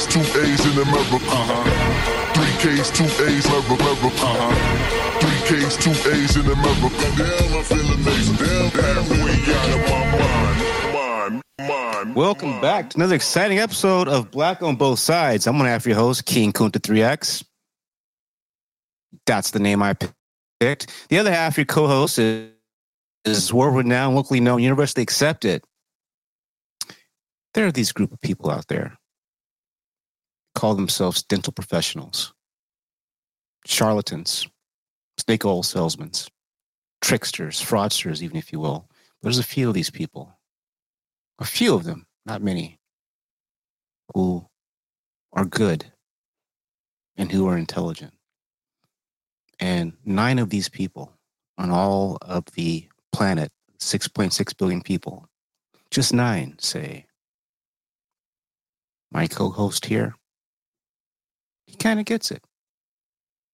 K's, two A's in America. Uh-huh. Three K's, two A's, America. Uh-huh. Three K's, two A's in America. Damn, I feel amazing. Damn, halfway out of my mind. Welcome back to another exciting episode of Black on Both Sides. I'm one half your host, King Kunta 3X. That's the name I picked. The other half, your co-host, is, is world renowned, locally known, universally accepted. There are these group of people out there call themselves dental professionals, charlatans, snake oil salesmen, tricksters, fraudsters, even if you will. There's a few of these people a few of them, not many, who are good and who are intelligent. And nine of these people on all of the planet, 6.6 billion people, just nine say, my co host here, he kind of gets it.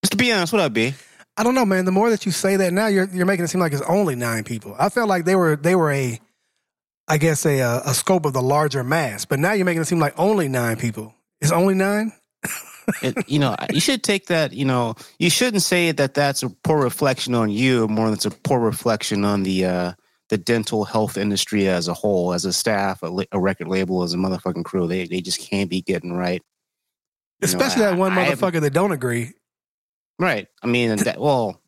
Mr. Be honest, what up, B? I don't know, man. The more that you say that now, you're you're making it seem like it's only nine people. I felt like they were they were a, I guess a a, a scope of the larger mass. But now you're making it seem like only nine people. It's only nine. it, you know, you should take that. You know, you shouldn't say that that's a poor reflection on you. More than it's a poor reflection on the uh, the dental health industry as a whole, as a staff, a, a record label, as a motherfucking crew. They they just can't be getting right. Know, Especially I- that one I motherfucker that don't agree. Right. I mean, that, well,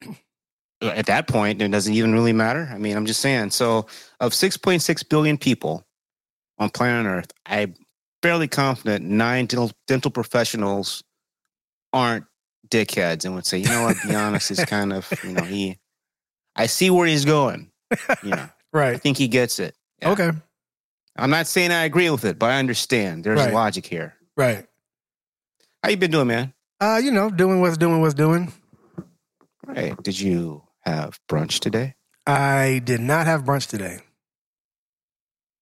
at that point, it doesn't even really matter. I mean, I'm just saying. So, of 6.6 billion people on planet Earth, I'm fairly confident nine dental, dental professionals aren't dickheads and would say, you know what, be honest, is kind of, you know, he, I see where he's going. You know, I Right. think he gets it. Yeah. Okay. I'm not saying I agree with it, but I understand. There's Right. logic here. Right. How you been doing, man? Uh, you know, doing what's doing what's doing. Right. Did you have brunch today? I did not have brunch today.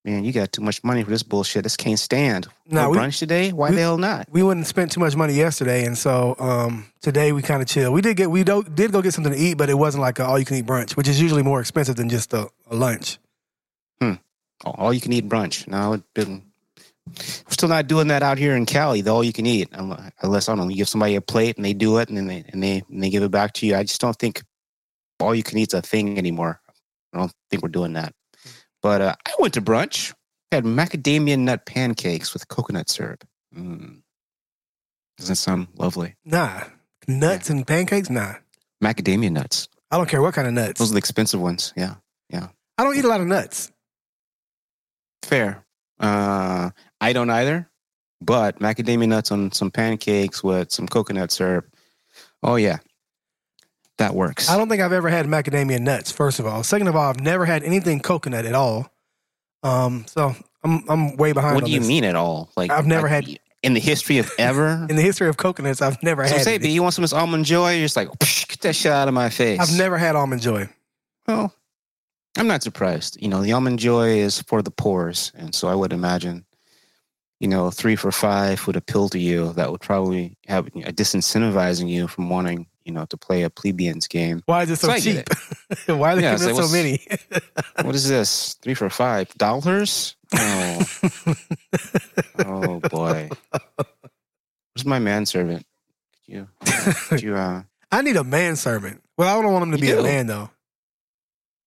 Man, you got too much money for this bullshit. This can't stand. No, No we- brunch today? Why we- the hell not? We wouldn't spend too much money yesterday, and so um, today we kind of chill. We did get we do, did go get something to eat, but it wasn't like a all you can eat brunch, which is usually more expensive than just a, a lunch. Oh, all you can eat brunch. No, it been, we're still not doing that out here in Cali. The all you can eat, unless I don't know, you give somebody a plate and they do it, and then they and they and they give it back to you. I just don't think all you can eat's a thing anymore. I don't think we're doing that. But uh, I went to brunch. Had macadamia nut pancakes with coconut syrup. Mm. Doesn't that sound lovely? Nah, nuts and pancakes. Nah, Macadamia nuts. I don't care what kind of nuts. Those are the expensive ones. Yeah, yeah. I don't eat a lot of nuts. Fair. Uh, I don't either, but macadamia nuts on some pancakes with some coconut syrup. Oh yeah, that works. I don't think I've ever had macadamia nuts. First of all, second of all, I've never had anything coconut at all. Um, so I'm I'm way behind. what do you this. mean at all? Like I've never like, had- in the history of ever. In the history of coconuts, I've never so had. say. B, you want some of this almond joy? You're just like, "Psh, get that shit out of my face. I've never had almond joy. Well, I'm not surprised. You know, the almond joy is for the pores, and so I would imagine, you know, three for five would appeal to you. That would probably have a disincentivizing you from wanting, you know, to play a plebeian's game. Why is it so So cheap? Why are they Yeah, giving so so many? What is this? Three for five dollars? Oh, oh boy. Where's my manservant? Could you, could you, uh, I need a manservant. Well, I don't want him to You be a man though.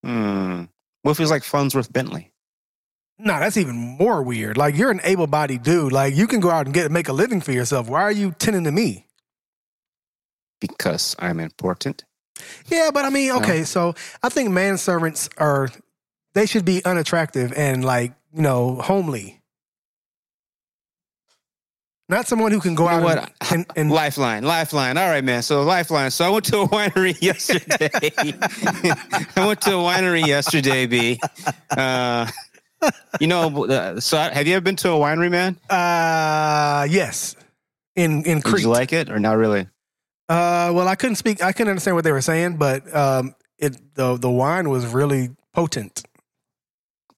Hmm. What if he's like Fonzworth Bentley? No, that's even more weird. Like you're an able-bodied dude. Like you can go out and get make a living for yourself. Why are you tending to me? Because I'm important. Yeah, but I mean, okay, so I think manservants are they should be unattractive and like, you know, homely. Not someone who can go You know out what? and, and, Lifeline, Lifeline. All right, man. So Lifeline. So I went to a winery yesterday. I went to a winery yesterday, B. Uh, you know, uh, so have you ever been to a winery, man? uh yes. In in Did Crete. you like it or not really? Uh, well, I couldn't speak. I couldn't understand what they were saying, but um, it the the wine was really potent.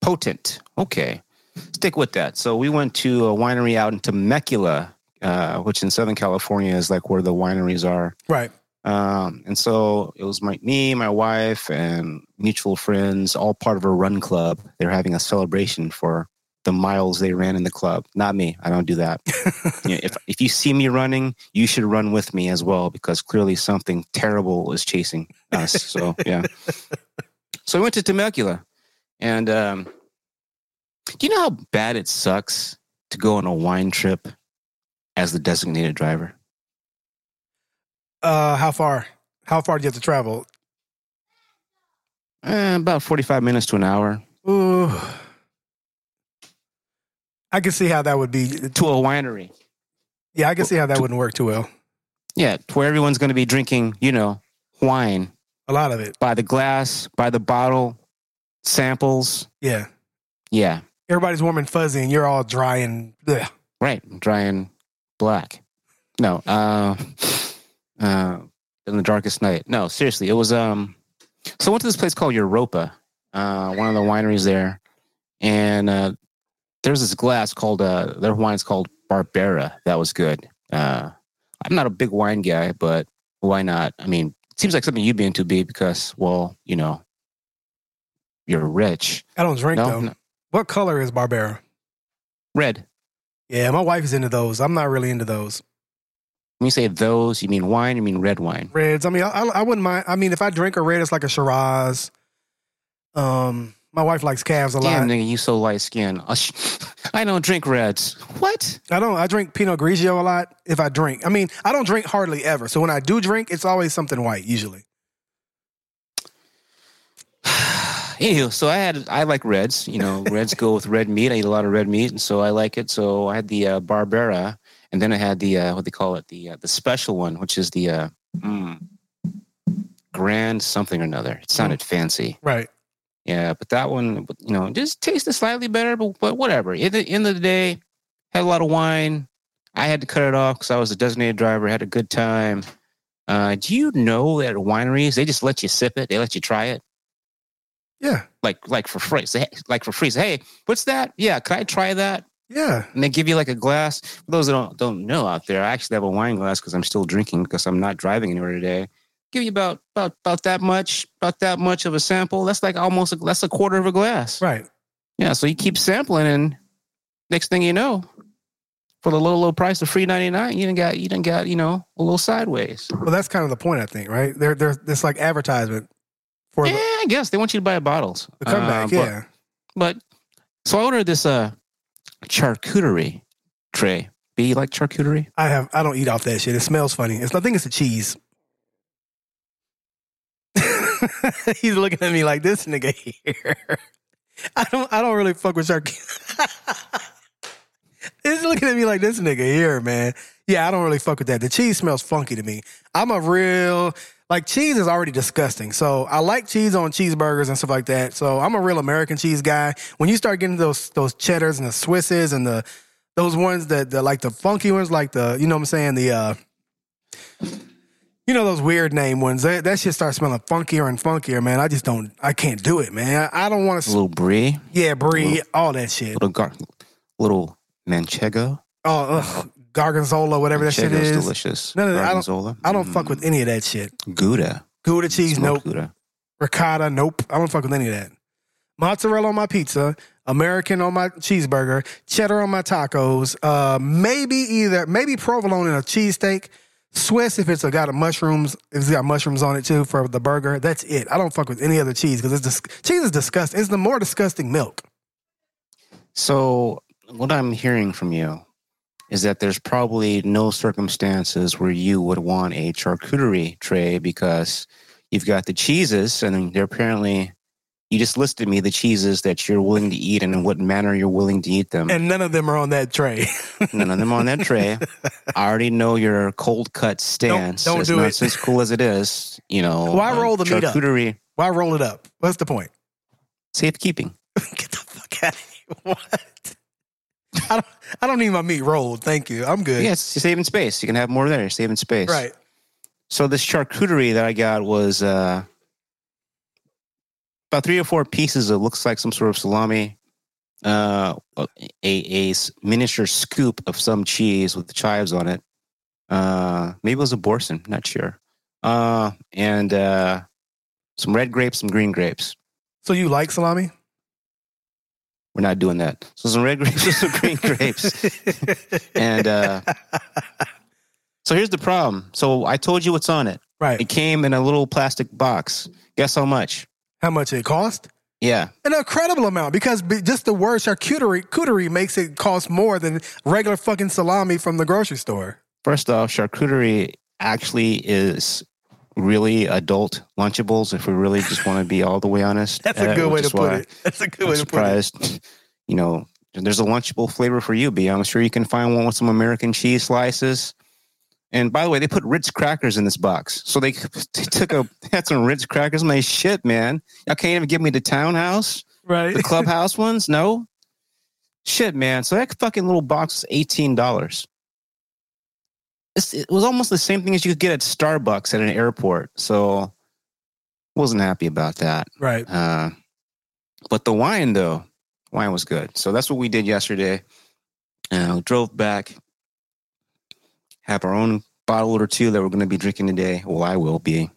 Potent. Okay. Stick with that. So we went to a winery out in Temecula, uh, which in Southern California is like where the wineries are. Right. Um, and so it was my me, my wife, and mutual friends, all part of a run club. They're having a celebration for the miles they ran in the club. Not me. I don't do that. you know, if if you see me running, you should run with me as well because clearly something terrible is chasing us. So yeah. So we went to Temecula, and um, you know how bad it sucks to go on a wine trip as the designated driver? Uh, how far? How far do you have to travel? Eh, about forty-five minutes to an hour Ooh. I can see how that would be. to a winery. Yeah, I can see how that wouldn't work too well. Yeah, to where everyone's going to be drinking, you know, wine A lot of it. by the glass, by the bottle, samples. Yeah. Yeah, Everybody's warm and fuzzy, and you're all dry and yeah. right. Dry and black. No, uh, uh, in the darkest night. No, seriously, it was. Um, so I went to this place called Europa, uh, one of the wineries there, and uh, there's this glass called uh, their wine's called Barbera. That was good. Uh, I'm not a big wine guy, but why not? I mean, it seems like something you'd be into, B, because well, you know, you're rich. I don't drink No, though. no. What color is Barbera? red. Yeah, my wife is into those. I'm not really into those When you say those, you mean wine? You mean red wine? reds. I mean, I, I, wouldn't mind. I mean, if I drink a red, it's like a Shiraz. Um, my wife likes calves a Damn, lot. nigga, you so light skinned. I don't drink reds. What? I don't. I drink Pinot Grigio a lot. If I drink, I mean, I don't drink hardly ever. So when I do drink, it's always something white usually. Anywho, so I had I like reds. You know, reds go with red meat. I eat a lot of red meat, and so I like it. So I had the uh, Barbera, and then I had the uh, what they call it the uh, the special one, which is the uh, mm, Grand something or another. It sounded fancy. Right. Yeah, but that one, you know, just tasted slightly better, but, but whatever. At the end of the day, had a lot of wine. I had to cut it off because I was a designated driver. Had a good time. Uh, do you know that wineries they just let you sip it? They let you try it, Yeah. like like for free. Say, like for free. Say, hey, what's that? Yeah, can I try that? Yeah. And they give you like a glass. For those that don't don't know out there, I actually have a wine glass because I'm still drinking because I'm not driving anywhere today. Give you about about about that much, about that much of a sample. That's like almost a, that's a quarter of a glass. Right. Yeah, so you keep sampling, and next thing you know, for the low low price of free ninety nine, you didn't got you didn't got you know a little sideways. Well, that's kind of the point, I think. Right. They're they're it's like advertisement for Yeah, I guess they want you to buy bottles. the comeback. Uh, but- yeah. but so I ordered this uh charcuterie tray. B, you like charcuterie? I have. I don't eat off that shit. It smells funny. It's. I think it's a cheese. He's looking at me like this nigga here. I don't. I don't really fuck with shark. He's looking at me like this nigga here, man. Yeah, I don't really fuck with that. The cheese smells funky to me. I'm a real like cheese is already disgusting. So I like cheese on cheeseburgers and stuff like that. So I'm a real American cheese guy. When you start getting those those cheddars and the Swisses and the those ones that the, like the funky ones, like the you know what I'm saying the uh you know those weird name ones. That, that shit starts smelling funkier and funkier, man. I just don't. I can't do it, man. I, I don't want A to. little brie, Yeah, brie, all that shit. little gar- little manchego. Oh, ugh, gargonzola, whatever that shit is. delicious. No, no, no, I don't- I don't fuck Mm. with any of that shit. Gouda. Gouda cheese, Smoked nope. Gouda. Ricotta, nope. I don't fuck with any of that. Mozzarella on my pizza, American on my cheeseburger, cheddar on my tacos. Uh, maybe either maybe provolone in a cheesesteak. Swiss if it's a, got a mushrooms, if it's got mushrooms on it too for the burger. That's it. I don't fuck with any other cheese because it's dis- cheese is disgusting. It's the more disgusting milk. So, what I'm hearing from you is that there's probably no circumstances where you would want a charcuterie tray because you've got the cheeses, and they're apparently you just listed me the cheeses that you're willing to eat and in what manner you're willing to eat them. And none of them are on that tray. None of them on that tray. I already know your cold cut stance. don't as do nuts it. as cool as it is. You know, Why roll the meat up? charcuterie Why roll it up? What's the point? safekeeping. Get the fuck out of here. What? I don't, I don't need my meat rolled. Thank you. I'm good. Yes, you're saving space. You can have more there. You're saving space. Right. So this charcuterie that I got was uh, about three or four pieces of looks like some sort of salami, uh, a, a miniature scoop of some cheese with the chives on it. Uh, maybe it was a Boursin, not sure. Uh, and uh, some red grapes, some green grapes. So you like salami? We're not doing that. So some red grapes some green grapes. And uh, so here's the problem. So I told you what's on it. Right. It came in a little plastic box. Guess how much? How much it cost? Yeah. An incredible amount because just the word charcuterie charcuterie makes it cost more than regular fucking salami from the grocery store. First off, charcuterie actually is really adult Lunchables. If we really just want to be all the way honest, That's a Uh, good way to put it. That's a good I'm way to put it. surprised. You know, there's a Lunchable flavor for you, B. I'm sure you can find one with some American cheese slices. And by the way, they put Ritz crackers in this box. So they, they took a had some Ritz crackers. I'm like, shit, man. Y'all can't even give me the townhouse, Right. the clubhouse ones. No, shit, man. So that fucking little box is eighteen dollars. It was almost the same thing as you could get at Starbucks at an airport. So wasn't happy about that. right. Uh, but the wine, though, wine was good. So that's what we did yesterday. Uh, we drove back, have our own bottle or two that we're going to be drinking today. Well, I will be.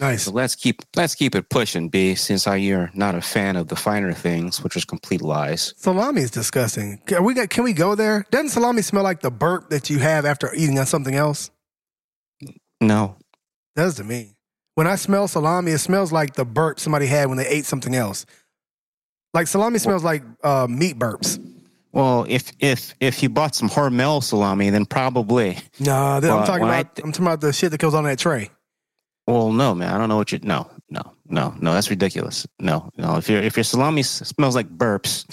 Nice. So let's keep let's keep it pushing, B. Since I you're not a fan of the finer things, which is complete lies. Salami is disgusting. Can we, got can we go there? Doesn't salami smell like the burp that you have after eating on something else? No, does to me. When I smell salami, it smells like the burp somebody had when they ate something else. Like salami smells like uh, meat burps. well, if if if you bought some Hormel salami, then probably. No, I'm talking when I about I'm talking about the shit that goes on that tray. Well, no, man. I don't know what you. No, no, no, no. That's ridiculous. No, no. If your if your salami s- smells like burps,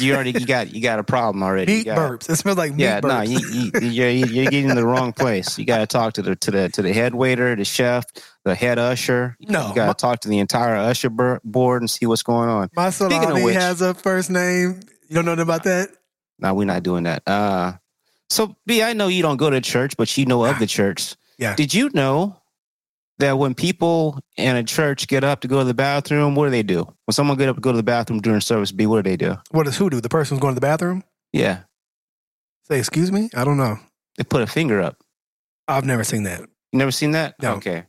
you already you got you got a problem already. You Meat got- burps. It smells like meat Yeah, no, burps. you, you, you're you're getting in the wrong place. You got to talk to the to the to the head waiter, the chef, the head usher. No, you got to talk to the entire usher bur- board and see what's going on. My salami which- has a first name. You don't know nothing about that? No, we're not doing that. Uh, so B, I know you don't go to church, but you know of the church. Yeah. Did you know that when people in a church get up to go to the bathroom, what do they do? When someone get up to go to the bathroom during service, B, what do they do? What does who do? The person who's going to the bathroom? Yeah, Say, excuse me? I don't know. they put a finger up. I've never seen that. You never seen that? No. Okay.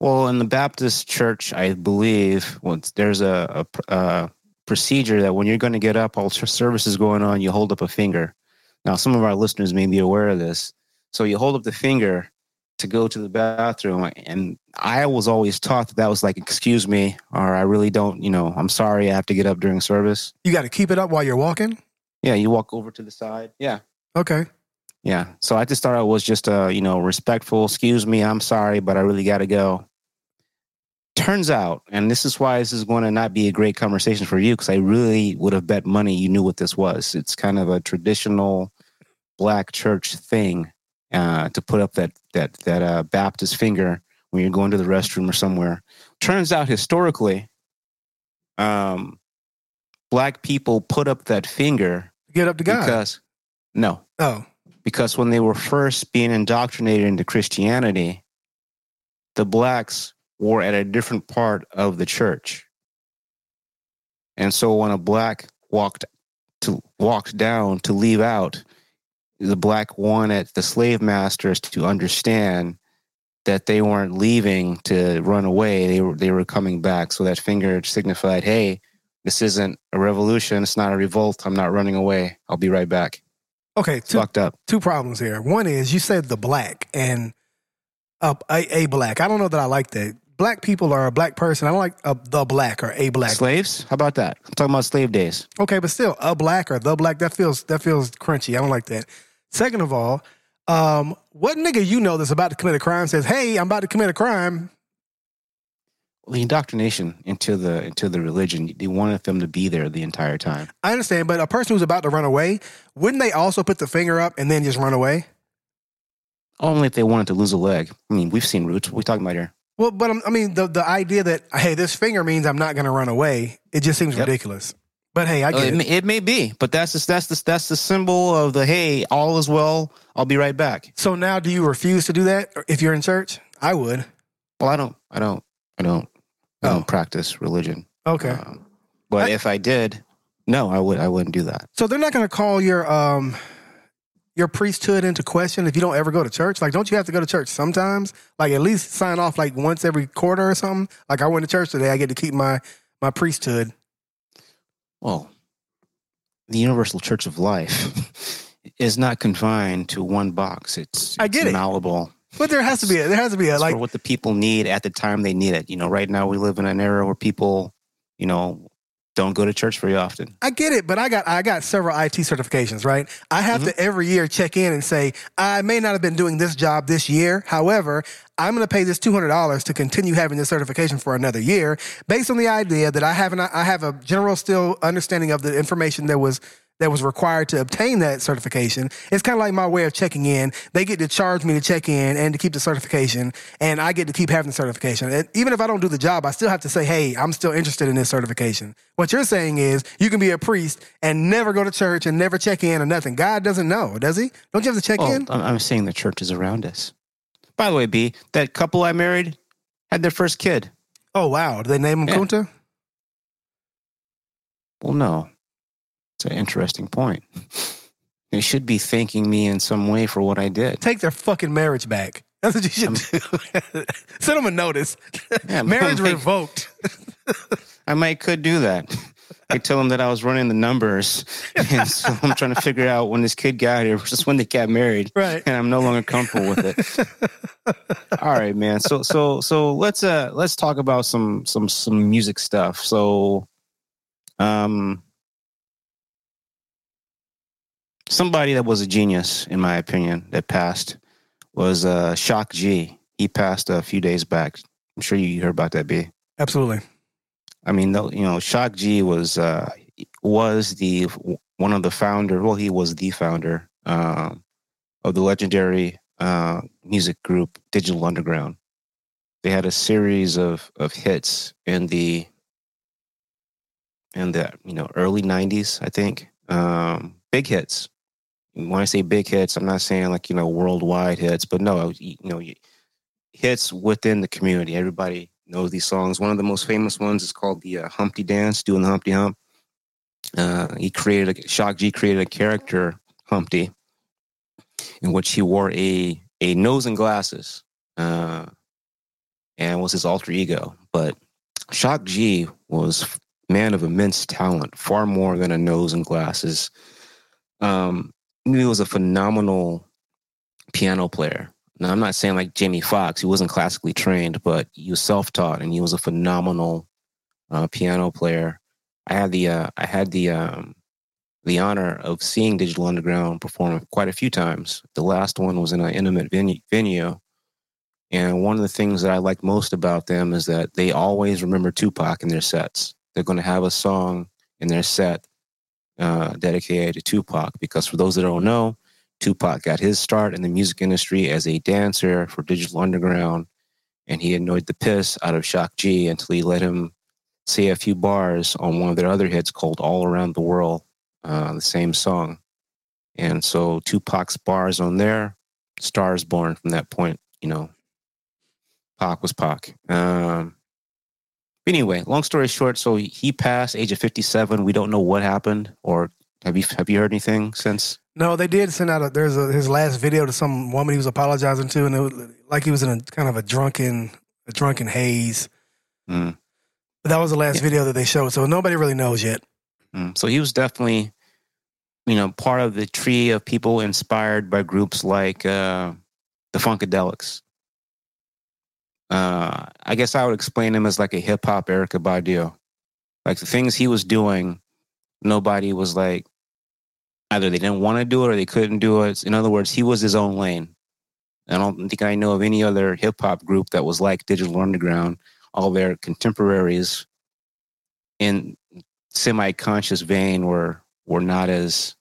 Well, in the Baptist church, I believe once there's a, a, a procedure that when you're going to get up, all services going on, you hold up a finger. Now, some of our listeners may be aware of this. So you hold up the finger to go to the bathroom, and I was always taught that that was like, "Excuse me," or "I really don't," you know, "I'm sorry, I have to get up during service." You got to keep it up while you're walking? Yeah, you walk over to the side. Yeah. Okay. Yeah. So I just thought it was just uh, you know, respectful. Excuse me, I'm sorry, but I really gotta go. Turns out, and this is why this is going to not be a great conversation for you, because I really would have bet money you knew what this was. It's kind of a traditional black church thing uh, to put up that that that uh, Baptist finger when you're going to the restroom or somewhere. Turns out, historically, um, black people put up that finger Get up to God. because no, oh. because when they were first being indoctrinated into Christianity, the blacks were at a different part of the church. And so when a black walked to walked down to leave out, the black wanted the slave masters to understand that they weren't leaving to run away. They were they were coming back. So that finger signified, hey, this isn't a revolution, it's not a revolt. I'm not running away. I'll be right back. Okay. Two, fucked up. two problems here. One is you said the black and uh, a, a black. I don't know that I like that. Black people are a black person. I don't like uh, the black or a black. Slaves? How about that? I'm talking about slave days. Okay, but still, a black or the black that feels that feels crunchy. I don't like that. Second of all, um, what nigga you know that's about to commit a crime says, "Hey, I'm about to commit a crime." The indoctrination into the into the religion, they wanted them to be there the entire time. I understand, but a person who's about to run away, wouldn't they also put the finger up and then just run away? Only if they wanted to lose a leg. I mean, we've seen roots. What are we talking about here? Well, but I mean, the the idea that hey, this finger means I'm not going to run away, it just seems Yep. ridiculous. But hey, I Uh, get it, it. may, it may be, but that's the, that's the, that's the symbol of the hey, all is well. I'll be right back. So now, do you refuse to do that if you're in church? I would. Well, I don't, I don't, I don't, I Oh. don't practice religion. Okay. Um, but I- if I did, no, I would, I wouldn't do that. So they're not going to call your um your priesthood into question if you don't ever go to church. Like, don't you have to go to church sometimes? Like, at least sign off like once every quarter or something. Like, I went to church today. I get to keep my my priesthood. Well, the Universal Church of Life is not confined to one box. It's, I it's get it. malleable. But there has to be a, there has to be a like for what the people need at the time they need it. You know, right now we live in an era where people, you know, don't go to church very often. I get it, but I got I got several IT certifications, right? I have Mm-hmm. to every year check in and say I may not have been doing this job this year. However, I'm going to pay this two hundred dollars to continue having this certification for another year, based on the idea that I have an I have a general still understanding of the information that was that was required to obtain that certification. It's kind of like my way of checking in. They get to charge me to check in and to keep the certification, and I get to keep having the certification. And even if I don't do the job, I still have to say, "Hey, I'm still interested in this certification." What you're saying is you can be a priest and never go to church and never check in or nothing. God doesn't know, does he? Don't you have to check Well, in? I'm I'm saying the church is around us. By the way, B, that couple I married had their first kid. Oh wow, do they name him Yeah. Kunta? Well, no. It's an interesting point. They should be thanking me in some way for what I did. Take their fucking marriage back. That's what you should do. Send them a notice. Yeah, marriage like- revoked. I might could do that. I tell them that I was running the numbers, and so I'm trying to figure out when this kid got here versus when they got married, Right. and I'm no longer comfortable with it. All right, man. So so so let's uh let's talk about some some some music stuff. So, um, somebody that was a genius, in my opinion, that passed was uh Shock G. He passed a few days back. I'm sure you heard about that, B. Absolutely. I mean, you know, Shock G was uh, was the one of the founder. Well, he was the founder um, of the legendary uh, music group Digital Underground. They had a series of of hits in the in the you know early '90s, I think. Um, big hits. When I say big hits, I'm not saying like you know worldwide hits, but no, you know, hits within the community. Everybody knows these songs. One of the most famous ones is called the uh, Humpty Dance, doing the Humpty Hump. Uh, he created a Shock G created a character Humpty, in which he wore a a nose and glasses, uh, and was his alter ego. But Shock G was man of immense talent, far more than a nose and glasses. Um, he was a phenomenal piano player. Now, I'm not saying like Jamie Foxx, he wasn't classically trained, but he was self-taught and he was a phenomenal uh, piano player. I had the uh, I had the um, the honor of seeing Digital Underground perform quite a few times. The last one was in an intimate venue, venue, and one of the things that I like most about them is that they always remember Tupac in their sets. They're going to have a song in their set uh, dedicated to Tupac because for those that don't know, Tupac got his start in the music industry as a dancer for Digital Underground, and he annoyed the piss out of Shock G until he let him say a few bars on one of their other hits called All Around the World, uh, the same song. And so Tupac's bars on there, stars born from that point, you know, Pac was Pac. Um, anyway, long story short, so he passed age of 57. We don't know what happened or have you have you heard anything since? No, they did send out a there's a his last video to some woman he was apologizing to, and it was like he was in a kind of a drunken a drunken haze. Mm. But that was the last Yeah. video that they showed, so nobody really knows yet. Mm. So he was definitely, you know, part of the tree of people inspired by groups like uh, the Funkadelics. Uh, I guess I would explain him as like a hip hop Erykah Badu. Like the things he was doing, nobody was like, either they didn't want to do it or they couldn't do it. In other words, he was his own lane. I don't think I know of any other hip hop group that was like Digital Underground. All their contemporaries in semi-conscious vein were were not as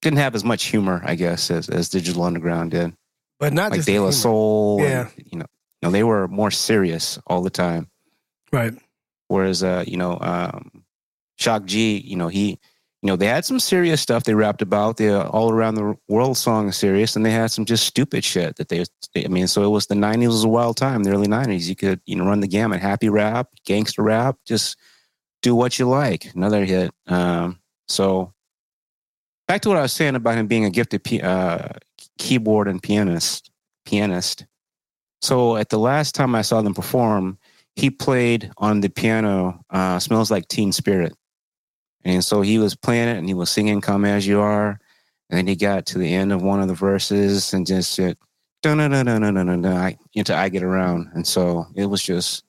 didn't have as much humor, I guess, as, as Digital Underground did. But not Like De La. Soul, and, Yeah. you know, you know, they were more serious all the time. right? Whereas, uh, you know, um, Shock G, you know, he, you know, they had some serious stuff they rapped about. The uh, all around the world song is serious, and they had some just stupid shit that they. I mean, so it was the '90s was a wild time. The early '90s, you could you know run the gamut: happy rap, gangster rap, just do what you like. Another hit. Um, so back to what I was saying about him being a gifted p- uh, keyboard and pianist. Pianist. So at the last time I saw them perform, he played on the piano uh, "Smells Like Teen Spirit," and so he was playing it and he was singing "Come as You Are," and then he got to the end of one of the verses and just said no no no no no no no into "I Get Around," and so it was just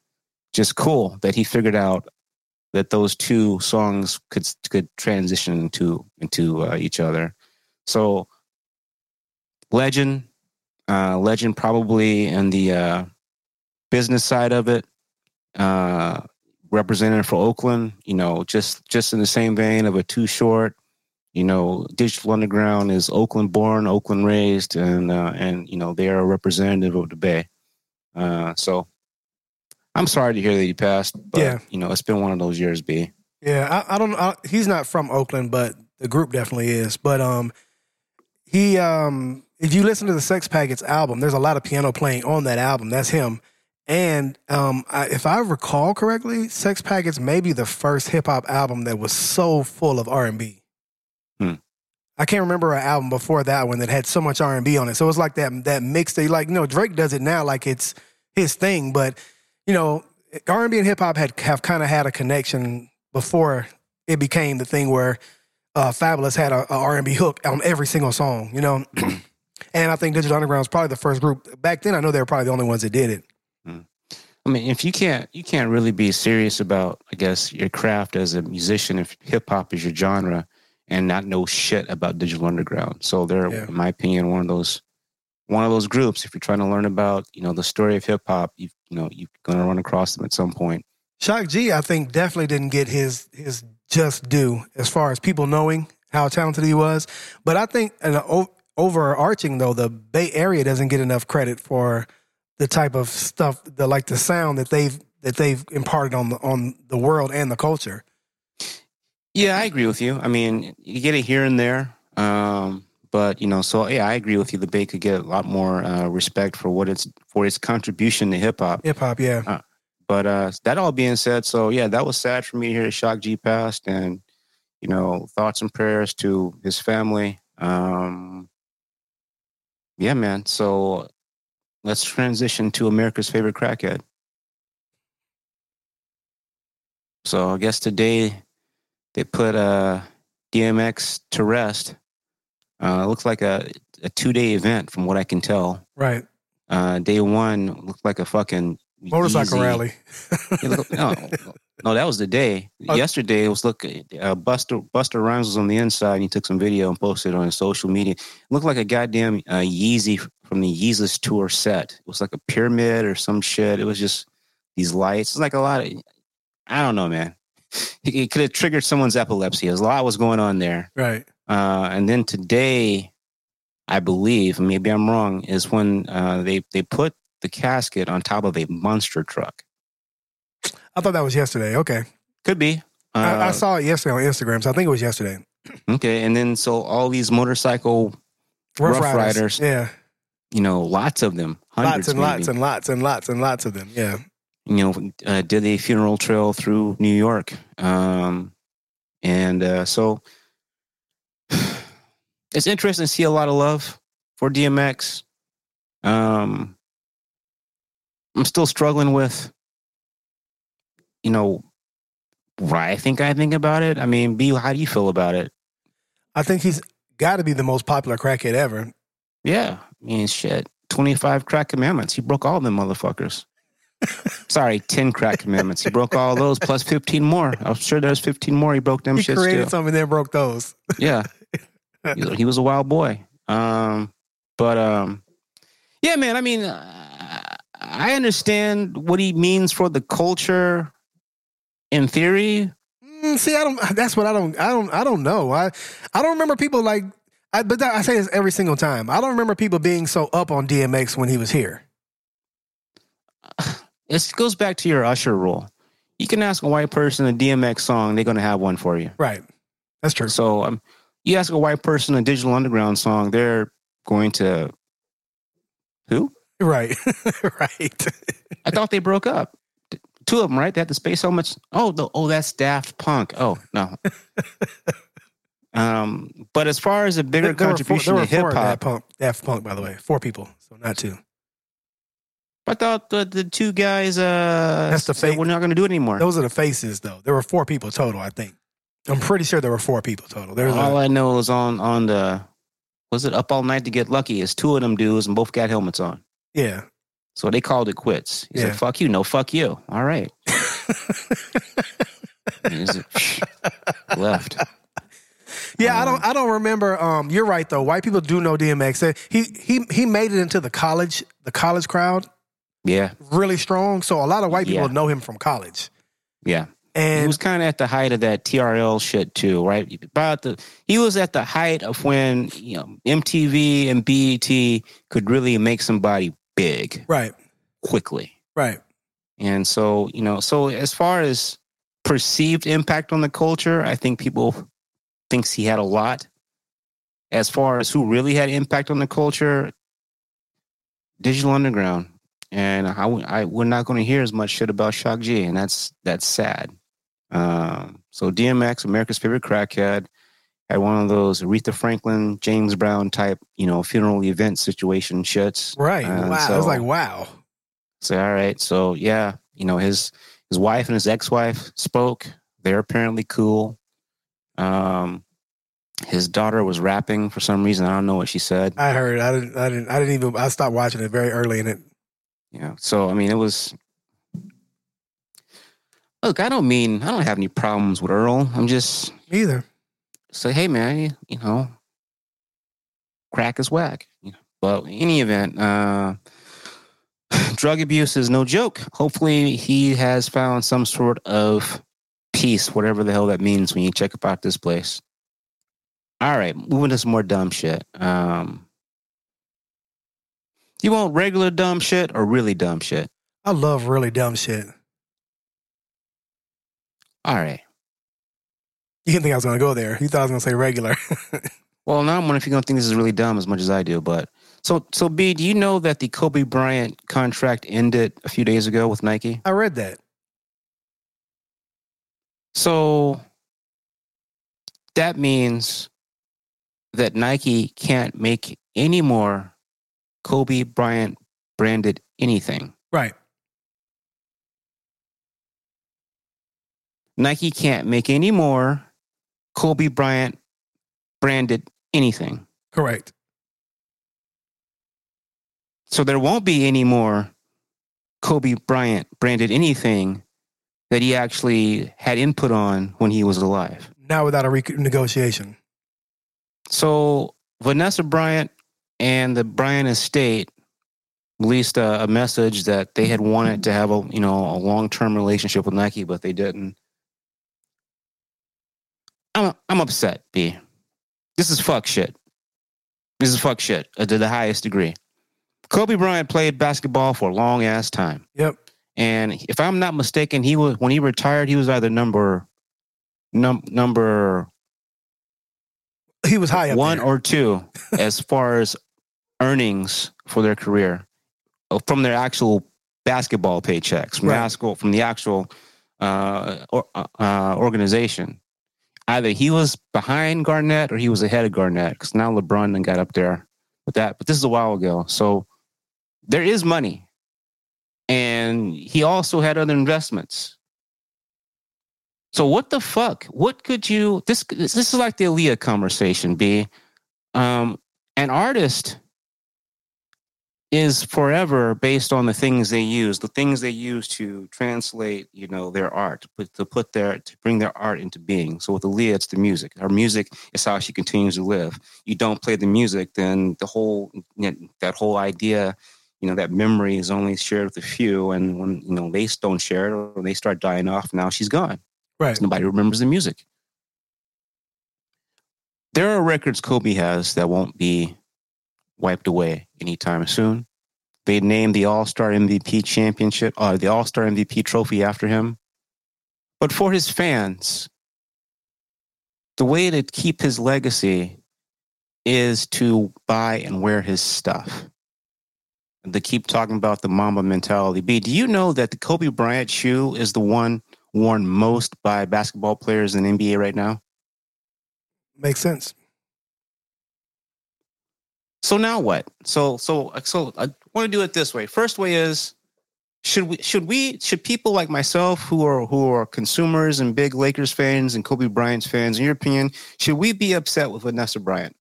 just cool that he figured out that those two songs could could transition into into uh, each other. So, legend, uh, legend, probably in the uh, business side of it, uh, representative for Oakland. You know, just just in the same vein of a Too Short. You know, Digital Underground is Oakland born, Oakland raised, and uh, and you know they are a representative of the Bay. Uh, so I'm sorry to hear that he passed. But, Yeah. you know, it's been one of those years, B. Yeah, I, I don't. I, he's not from Oakland, but the group definitely is. But um, he um, if you listen to the Sex Packets album, there's a lot of piano playing on that album. That's him. And um, I, if I recall correctly, Sex Packets may be the first hip hop album that was so full of R and B. Hmm. I can't remember an album before that one that had so much R and B on it. So it was like that that mix. They like you know Drake does it now like it's his thing, but you know R and B and hip hop had have kind of had a connection before it became the thing where uh, Fabolous had a, a R&B hook on every single song, you know. and I think Digital Underground was probably the first group back then. I know they were probably the only ones that did it. I mean, if you can't, you can't really be serious about, I guess, your craft as a musician if hip hop is your genre and not know shit about Digital Underground. So they're, Yeah. in my opinion, one of those, one of those groups. If you're trying to learn about, you know, the story of hip hop, you you know, you're gonna run across them at some point. Shock G, I think, definitely didn't get his his just due as far as people knowing how talented he was. But I think, an uh, overarching though, the Bay Area doesn't get enough credit for the type of stuff, the like the sound that they've that they've imparted on the on the world and the culture. Yeah, I agree with you. I mean, you get it here and there. Um, but you know, so yeah, I agree with you. The Bay could get a lot more uh, respect for what it's for its contribution to hip hop. Hip hop, yeah. But uh, that all being said, so yeah, that was sad for me to hear Shock G passed, and you know, thoughts and prayers to his family. Um, yeah, man. So let's transition to America's favorite crackhead. So I guess today they put uh, DMX to rest. Uh, it looks like a, a two day event, from what I can tell. Right. Uh, day one looked like a fucking Motorcycle Yeezy- rally. Yeah, look- no, no, that was the day. Oh. Yesterday it was look. Uh, Busta Busta Rhymes was on the inside. and He took some video and posted it on his social media. It looked like a goddamn uh, Yeezy from the Yeezus tour set. It was like a pyramid or some shit. It was just these lights. It's like a lot of. I don't know, man. It, it could have triggered someone's epilepsy. There's a lot was going on there. Right. Uh, and then today, I believe, maybe I'm wrong, is when uh, they they put the casket on top of a monster truck. I thought that was yesterday. Okay. Could be. Uh, I, I saw it yesterday on Instagram, so I think it was yesterday. Okay, and then so all these motorcycle, Rough Riders. Yeah. you know, lots of them, hundreds Lots and maybe, lots and lots and lots and lots of them. Yeah. you know, uh, did a funeral trail through New York, um, and uh, so it's interesting to see a lot of love for DMX. Um, I'm still struggling with, you know, what I think I think about it. I mean, B, how do you feel about it? I think he's got to be the most popular crackhead ever. Yeah, I mean, shit. 25 crack commandments. He broke all them motherfuckers. Sorry, 10 crack commandments. He broke all those plus 15 more. I'm sure there's 15 more. He broke them shit. He shit created still. and then broke those. Yeah. He- he was a wild boy. Um, but um, yeah, man, I mean, uh, I understand what he means for the culture in theory. Mm, see, I don't. That's what I don't. I don't. I don't know. I I don't remember people like. I, but that, I say this every single time. I don't remember people being so up on DMX when he was here. It goes back to your Usher rule. You can ask a white person a DMX song, they're going to have one for you. Right. That's true. So um, you ask a white person a Digital Underground song, they're going to who? Right. right. I thought they broke up. Two of them, right? They had the space helmets. Oh, the, oh, that's Daft Punk. Oh no. um, but as far as a bigger There- there were four- contribution there to hip hop, Daft Punk, Daft Punk, by the way, four people, so not two. I thought the the two guys uh That's the fake- we're not going to do it anymore. Those are the faces, though. There were four people total, I think. I'm pretty sure there were four people total. There's all a, I know is on on the was it up all night to get lucky? Is two of them dudes and both got helmets on. yeah. So they called it quits. He Yeah. said, "Fuck you, no, fuck you." All right, left. Yeah, I Um, don't. I don't remember. Um, you're right though. White people do know DMX. He he he made it into the college the college crowd Yeah, really strong. So a lot of white people Yeah. know him from college. yeah. And he was kind of at the height of that TRL shit too, right? About the he was at the height of when you know MTV and BET could really make somebody big right, quickly. right, And so, you know, so as far as perceived impact on the culture, I think people thinks he had a lot. As far as who really had impact on the culture, Digital Underground. And I, I we're not going to hear as much shit about Shock G, and that's that's sad. Um, so DMX, America's favorite crackhead, had one of those Aretha Franklin, James Brown type, you know, funeral event situation shits. right. And wow, so- it's like wow. Say, all right. So yeah, you know, his his wife and his ex-wife spoke. They're apparently cool. Um his daughter was rapping for some reason. I don't know what she said. I heard. I didn't. I didn't. I didn't even. I stopped watching it very early in it. You know, so I mean it was Look, I don't mean I don't have any problems with Earl. I'm just Either. Say, hey man, you, know, crack is whack. You know, but in any event, uh, drug abuse is no joke. Hopefully, he has found some sort of peace, whatever the hell that means when you check about this place. All right, moving to some more dumb shit. Um, you want regular dumb shit or really dumb shit? I love really dumb shit. All right. You didn't think I was going to go there. You thought I was going to say regular. Well, now I'm wondering if you're gonna think this is really dumb as much as I do. But so, so B, do you know that the Kobe Bryant contract ended a few days ago with Nike? I read that. So that means that Nike can't make any more Kobe Bryant branded anything. Right. Nike can't make any more Kobe Bryant branded anything. Correct. So there won't be any more Kobe Bryant branded anything that he actually had input on when he was alive. Now without a renegotiation. So Vanessa Bryant and the Bryant estate released a, a message that they had wanted to have a you know a long term relationship with Nike, but they didn't. I'm I'm upset, B. This is fuck shit. This is fuck shit uh, to the highest degree. Kobe Bryant played basketball for a long ass time. Yep. And if I'm not mistaken, he was when he retired, he was either number num, number He was high up one there. or two as far as earnings for their career uh, from their actual basketball paychecks from Right. the actual from the actual uh, or, uh, uh, organization. Either he was behind Garnett or he was ahead of Garnett because now LeBron then got up there with that. But this is a while ago, so there is money, and he also had other investments. So what the fuck? What could you? This this is like the Aaliyah conversation. B, um, an artist is forever based on the things they use, the things they use to translate, you know, their art, to put, to put their to bring their art into being. So with Aaliyah, it's the music. Her music is how she continues to live. You don't play the music, then the whole you know, that whole idea you know that memory is only shared with a few and when you know they don't share it or they start dying off now she's gone Right. nobody remembers the music there are records kobe has that won't be wiped away anytime soon they named the all-star mvp championship uh, the all-star mvp trophy after him but for his fans the way to keep his legacy is to buy and wear his stuff they keep talking about the Mamba mentality. B, do you know that the Kobe Bryant shoe is the one worn most by basketball players in the NBA right now? Makes sense. So now what? So so so uh, want to do it this way. First way is should we should we should people like myself who are who are consumers and big Lakers fans and Kobe Bryant's fans, in your opinion, should we be upset with Vanessa Bryant?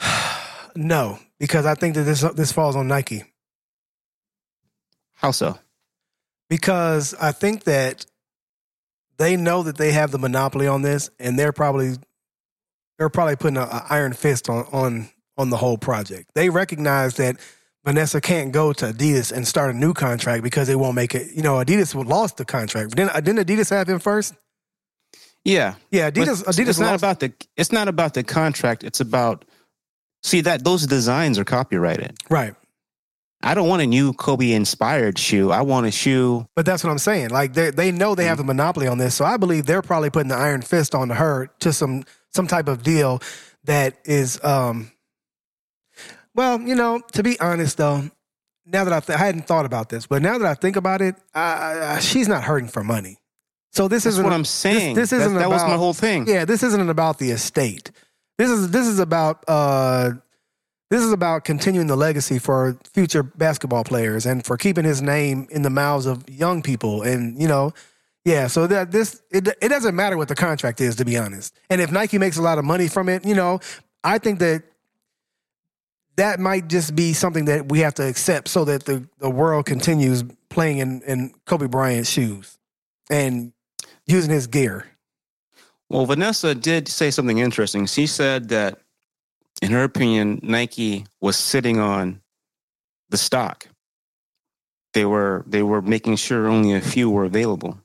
no, because I think that this this falls on Nike. How so? Because I think that they know that they have the monopoly on this, and they're probably they're probably putting an iron fist on on on the whole project. They recognize that Vanessa can't go to Adidas and start a new contract because they won't make it. You know, Adidas lost the contract. Didn't, uh, didn't Adidas have him first? Yeah, yeah. Adidas. But Adidas it's not about the. It's not about the contract. It's about. See that those designs are copyrighted. Right. I don't want a new Kobe inspired shoe. I want a shoe. But that's what I'm saying. Like they they know they have mm-hmm. a monopoly on this, so I believe they're probably putting the iron fist on her to some some type of deal that is um well, you know, to be honest though, now that I, th- I hadn't thought about this, but now that I think about it, I, I, she's not hurting for money. So this That's isn't what I'm saying. This, this isn't that, that about, was my whole thing. Yeah, this isn't about the estate. This is this is about uh, this is about continuing the legacy for future basketball players and for keeping his name in the mouths of young people. And you know, yeah. So that this it it doesn't matter what the contract is, to be honest. And if Nike makes a lot of money from it, you know, I think that that might just be something that we have to accept so that the, the world continues playing in, in Kobe Bryant's shoes and using his gear. Well, Vanessa did say something interesting. She said that, in her opinion, Nike was sitting on the stock. They were they were making sure only a few were available,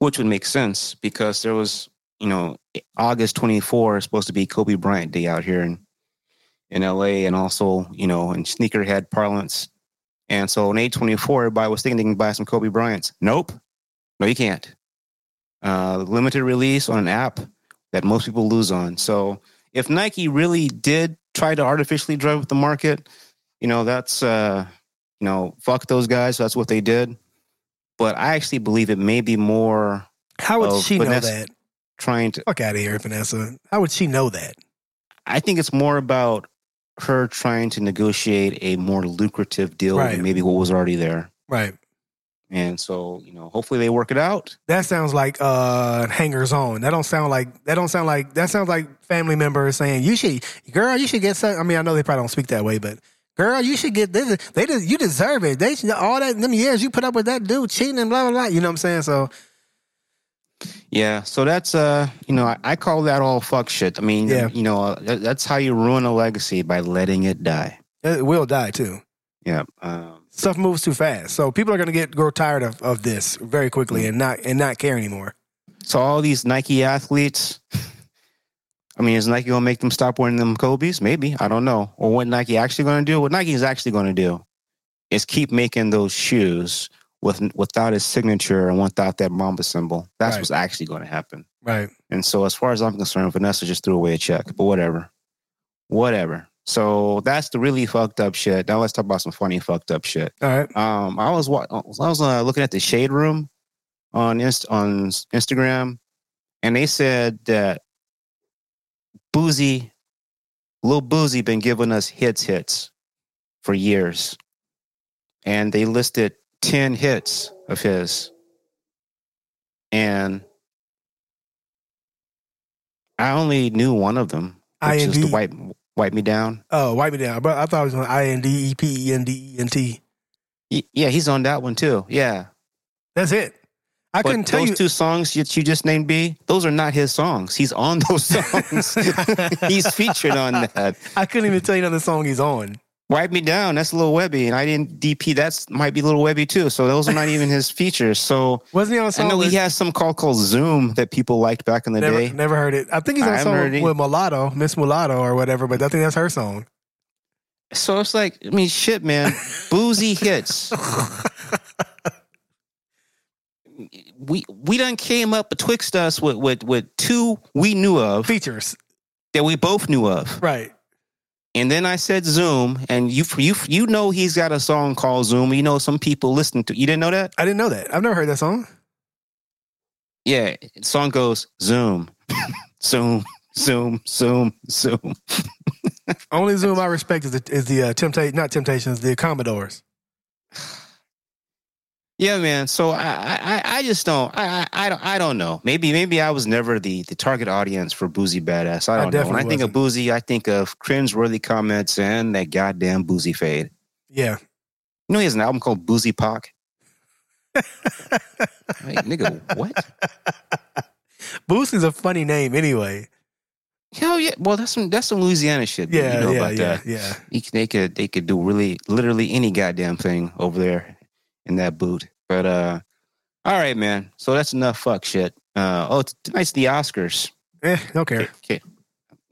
which would make sense because there was you know August twenty four is supposed to be Kobe Bryant Day out here in in LA and also you know in sneakerhead parlance. And so on eight twenty four, everybody was thinking they can buy some Kobe Bryants. Nope, no, you can't uh, limited release on an app that most people lose on. So if Nike really did try to artificially drive up the market, you know, that's, uh, you know, fuck those guys. That's what they did. But I actually believe it may be more. How would she Vanessa know that? Trying to. Fuck out of here, Vanessa. How would she know that? I think it's more about her trying to negotiate a more lucrative deal right. than maybe what was already there. Right. And so, you know, hopefully they work it out. That sounds like uh hangers on. That don't sound like that don't sound like that sounds like family members saying, You should girl, you should get some I mean, I know they probably don't speak that way, but girl, you should get this they just, you deserve it. They all that them years you put up with that dude cheating and blah blah blah. You know what I'm saying? So yeah, so that's uh, you know, I, I call that all fuck shit. I mean, yeah. you know, uh, that's how you ruin a legacy by letting it die. It will die too. Yeah. Um, stuff moves too fast. So people are going to get grow tired of, of this very quickly and not and not care anymore. So all these Nike athletes, I mean, is Nike to make them stop wearing them Kobe's? Maybe I don't know. Or what Nike actually to do? What Nike is actually to do is keep making those shoes with without his signature and without that Mamba symbol. That's right. what's actually going to happen. Right. And so, as far as I'm concerned, Vanessa just threw away a check. But whatever, whatever. So that's the really fucked up shit. Now let's talk about some funny fucked up shit. All right. Um, I was I was uh, looking at the Shade Room on Inst- on Instagram, and they said that Boosie, Lil Boosie been giving us hits hits for years, and they listed ten hits of his, and I only knew one of them, which is the white Wipe Me Down. Oh, Wipe Me Down. But I thought it was on I N D E P E N D E N T. Yeah, he's on that one too. Yeah. That's it. I couldn't tell those you. two songs that you just named, B, those are not his songs. He's on those songs. he's featured on that. I couldn't even tell you another song he's on. Wipe Me Down, that's a little Webbie. And I didn't DP, that's might be a little Webbie too. So those are not even his features. So wasn't he on a song? I know with, he has some call called Zoom that people liked back in the never, day. Never heard it. I think he's on a song with Mulatto, Miss Mulatto or whatever, but I think that's her song. So it's like, I mean, shit, man. Boosie hits. We we done came up betwixt us with, with with two we knew of features that we both knew of. Right. And then I said Zoom, and you you you know he's got a song called Zoom. You know some people listen to. You didn't know that? I didn't know that. I've never heard that song. Yeah, song goes Zoom, Zoom, Zoom, Zoom, Zoom. Only Zoom I respect is the is the uh, temptation, not temptations, the Commodores. Yeah, man. So I, I, I just don't, I, I, I don't, I don't know. Maybe, maybe I was never the the target audience for Boosie Badazz. I I don't know. When I think of wasn't. Boosie, I think of cringe-worthy comments and that goddamn Boosie fade. Yeah, You know, he has an album called Boozy Pock. Hey, nigga, what? Boosie's a funny name anyway. Hell yeah! Well, that's some that's some Louisiana shit. Yeah, you know yeah, about yeah, that. yeah. They could they could do really literally any goddamn thing over there in that boot. But uh, all right, man. So that's enough fuck shit. Uh, oh, tonight's the Oscars. Eh, don't care. Okay,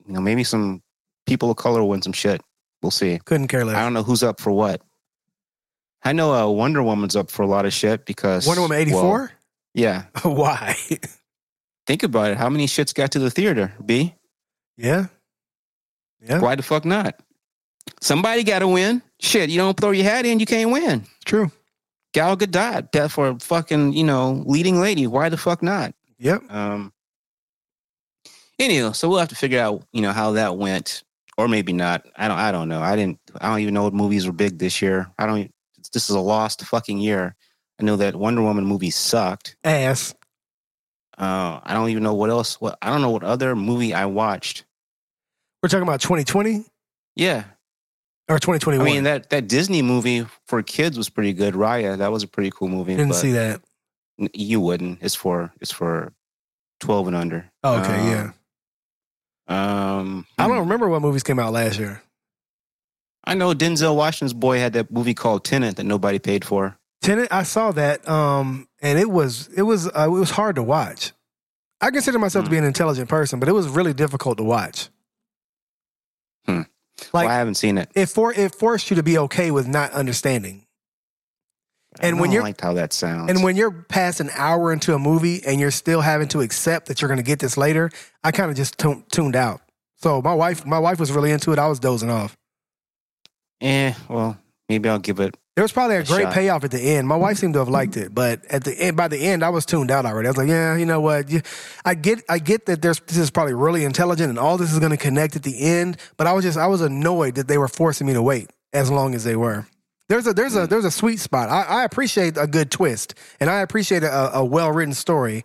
you know maybe some people of color win some shit. We'll see. Couldn't care less. I don't know who's up for what. I know uh, Wonder Woman's up for a lot of shit because Wonder Woman eighty well, four. yeah, Why? think about it. How many shits got to the theater? B. yeah, yeah. Why the fuck not? Somebody got to win. Shit, you don't throw your hat in, you can't win. True. Gal Gadot, that for a fucking you know leading lady. Why the fuck not? Yep. Um. Anyway, so we'll have to figure out you know how that went, or maybe not. I don't. I don't know. I didn't. I don't even know what movies were big this year. I don't. This is a lost fucking year. I know that Wonder Woman movie sucked. Ass. Uh, I don't even know what else. What I don't know what other movie I watched. We're talking about twenty twenty Yeah, or twenty twenty I mean that that Disney movie for kids was pretty good. Raya, that was a pretty cool movie. Didn't see that. You wouldn't. It's for it's for twelve and under. Oh, okay, yeah. Um, I hmm. don't remember what movies came out last year. I know Denzel Washington's boy had that movie called Tenet that nobody paid for. Tenet, I saw that, um, and it was it was uh, it was hard to watch. I consider myself to Hmm. be an intelligent person, but it was really difficult to watch. Like well, I haven't seen it. it for it forced you to be okay with not understanding. And I when you're- liked how that sounds, And when you're past an hour into a movie and you're still having to accept that you're going to get this later, I kind of just tu- tuned out. So my wife, my wife was really into it. I was dozing off. eh, well, maybe I'll give it. There was probably a A great shot. payoff at the end. My wife seemed to have liked it, but at the end, by the end, I was tuned out already. I was like, yeah, you know what? I get, I get that there's this is probably really intelligent and all this is going to connect at the end. But I was just, I was annoyed that they were forcing me to wait as long as they were. There's a, there's a, mm. there's a sweet spot. I, I appreciate a good twist and I appreciate a, a well written story.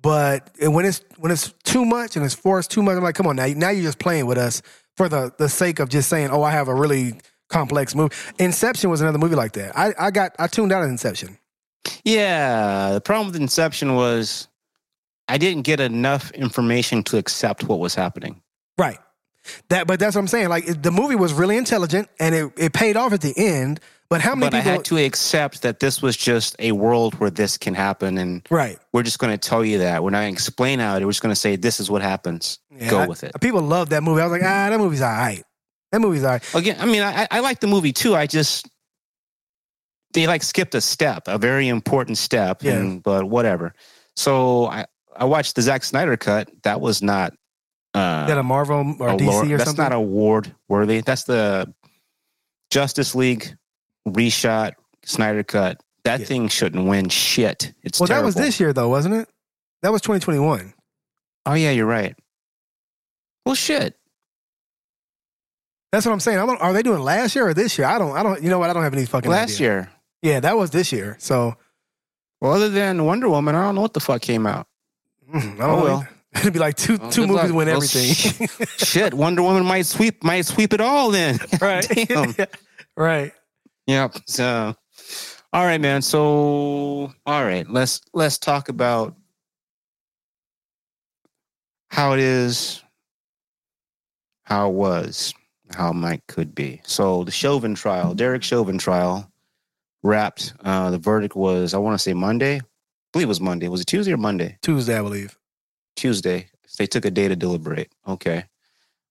But when it's when it's too much and it's forced too much, I'm like, come on now, now you're just playing with us for the the sake of just saying, oh, I have a really complex movie. Inception was another movie like that. I, I got I tuned out of Inception. Yeah, the problem with Inception was I didn't get enough information to accept what was happening. Right. That, but that's what I'm saying. Like the movie was really intelligent and it, it paid off at the end. But how many But I people? had to accept that this was just a world where this can happen, and right. we're just going to tell you that. We're not going to explain how it. We're just going to say this is what happens. Yeah, Go I- with it. People love that movie. I was like, ah, that movie's all right. That movie's all right. Again, I mean, I, I like the movie too. I just they like skipped a step, a very important step. Yeah. And, but whatever. So I I watched the Zack Snyder cut. That was not. Uh, Is that a Marvel or a DC lore- or that's something? That's not award worthy. That's the Justice League reshot Snyder cut. That Yeah. thing shouldn't win shit. It's well, that was this year though, wasn't it? That was 2021. Oh yeah, you're right. Well, shit. That's what I'm saying. I don't, are they doing last year or this year? I don't. I don't. You know what? I don't have any fucking Last idea. year. Yeah, that was this year. So Well, other than Wonder Woman, I don't know what the fuck came out. mm, I don't Oh, know. well. It'd be like two movies luck. win Well, everything. Shit, Wonder Woman might sweep might sweep it all then. right. Right. Yep. So, all right, man. So, all right, let's let's talk about how it is, how it was, how Mike could be. So, the Chauvin trial, Derek Chauvin trial, wrapped. Uh, the verdict was, I want to say Monday. I believe it was Monday. Was it Tuesday or Monday? Tuesday, I believe. Tuesday. They took a day to deliberate. Okay.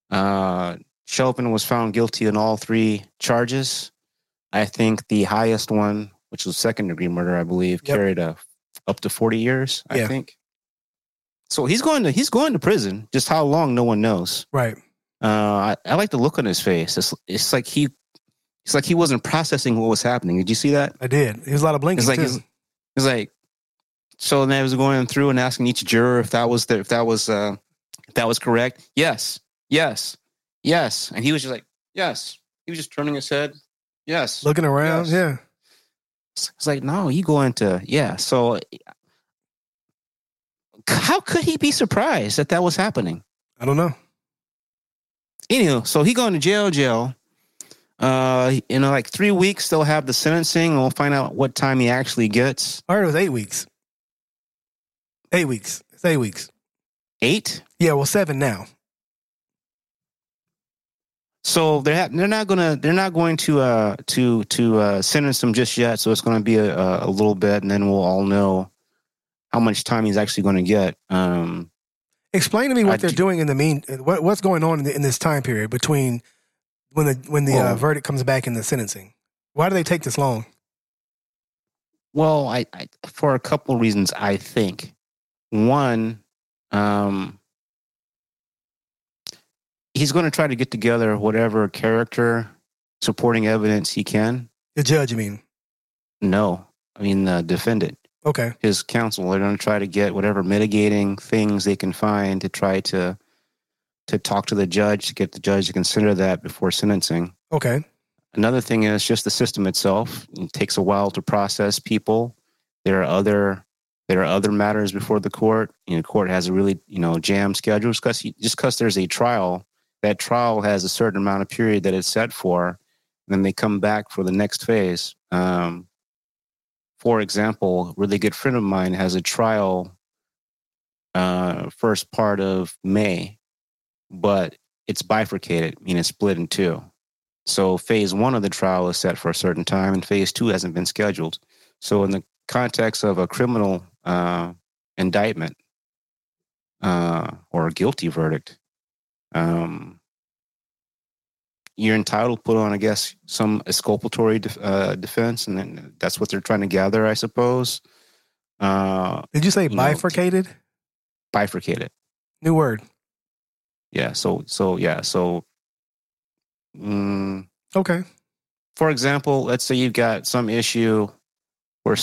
Uh, Chauvin was found guilty on all three charges. I think the highest one, which was second degree murder, I believe, Yep. carried a, up to 40 years, I think. So he's going to he's going to prison. Just how long, no one knows. Right. Uh, I, I like the look on his face. It's it's like he it's like he wasn't processing what was happening. Did you see that? I did. It was a lot of blinking It's like it's, it's like so. Then I was going through and asking each juror if that was the, if that was uh, if that was correct. Yes, yes, Yes. And he was just like, Yes. He was just turning his head. Yes. Looking around, Yes. yeah. It's like, no, you go into, yeah. So how could he be surprised that that was happening? I don't know. Anywho, so he going to jail, jail. Uh, in like three weeks, they'll have the sentencing. and We'll find out what time he actually gets. I heard it was eight weeks. Eight weeks. It's eight weeks. Eight. Yeah, well, seven now. So they're ha- they're not gonna they're not going to uh to to uh, sentence him just yet. So it's going to be a, a a little bit, and then we'll all know how much time he's actually going to get. Um, Explain to me what I they're d- doing in the mean. What, what's going on in, the, in this time period between when the when the uh, verdict comes back in the sentencing? Why do they take this long? Well, I, I for a couple of reasons, I think one, um, he's going to try to get together whatever character supporting evidence he can. The judge, I mean. No, I mean the defendant, Okay. his counsel. They're going to try to get whatever mitigating things they can find to try to to talk to the judge to get the judge to consider that before sentencing. Okay. Another thing is just the system itself. It takes a while to process people. There are other there are other matters before the court. You know, court has a really you know jam schedule just because just because there's a trial. That trial has a certain amount of period that it's set for. And then they come back for the next phase. Um, for example, a really good friend of mine has a trial uh, first part of May, but it's bifurcated, meaning it's split in two. So phase one of the trial is set for a certain time, and phase two hasn't been scheduled. So in the context of a criminal uh, indictment uh, or a guilty verdict, um, you're entitled to put on, I guess, some exculpatory def- uh, defense, and then that's what they're trying to gather, I suppose. Uh, Did you say You know, bifurcated? bifurcated. New word. Yeah. So so yeah. So. Mm, Okay. for example, let's say you've got some issue where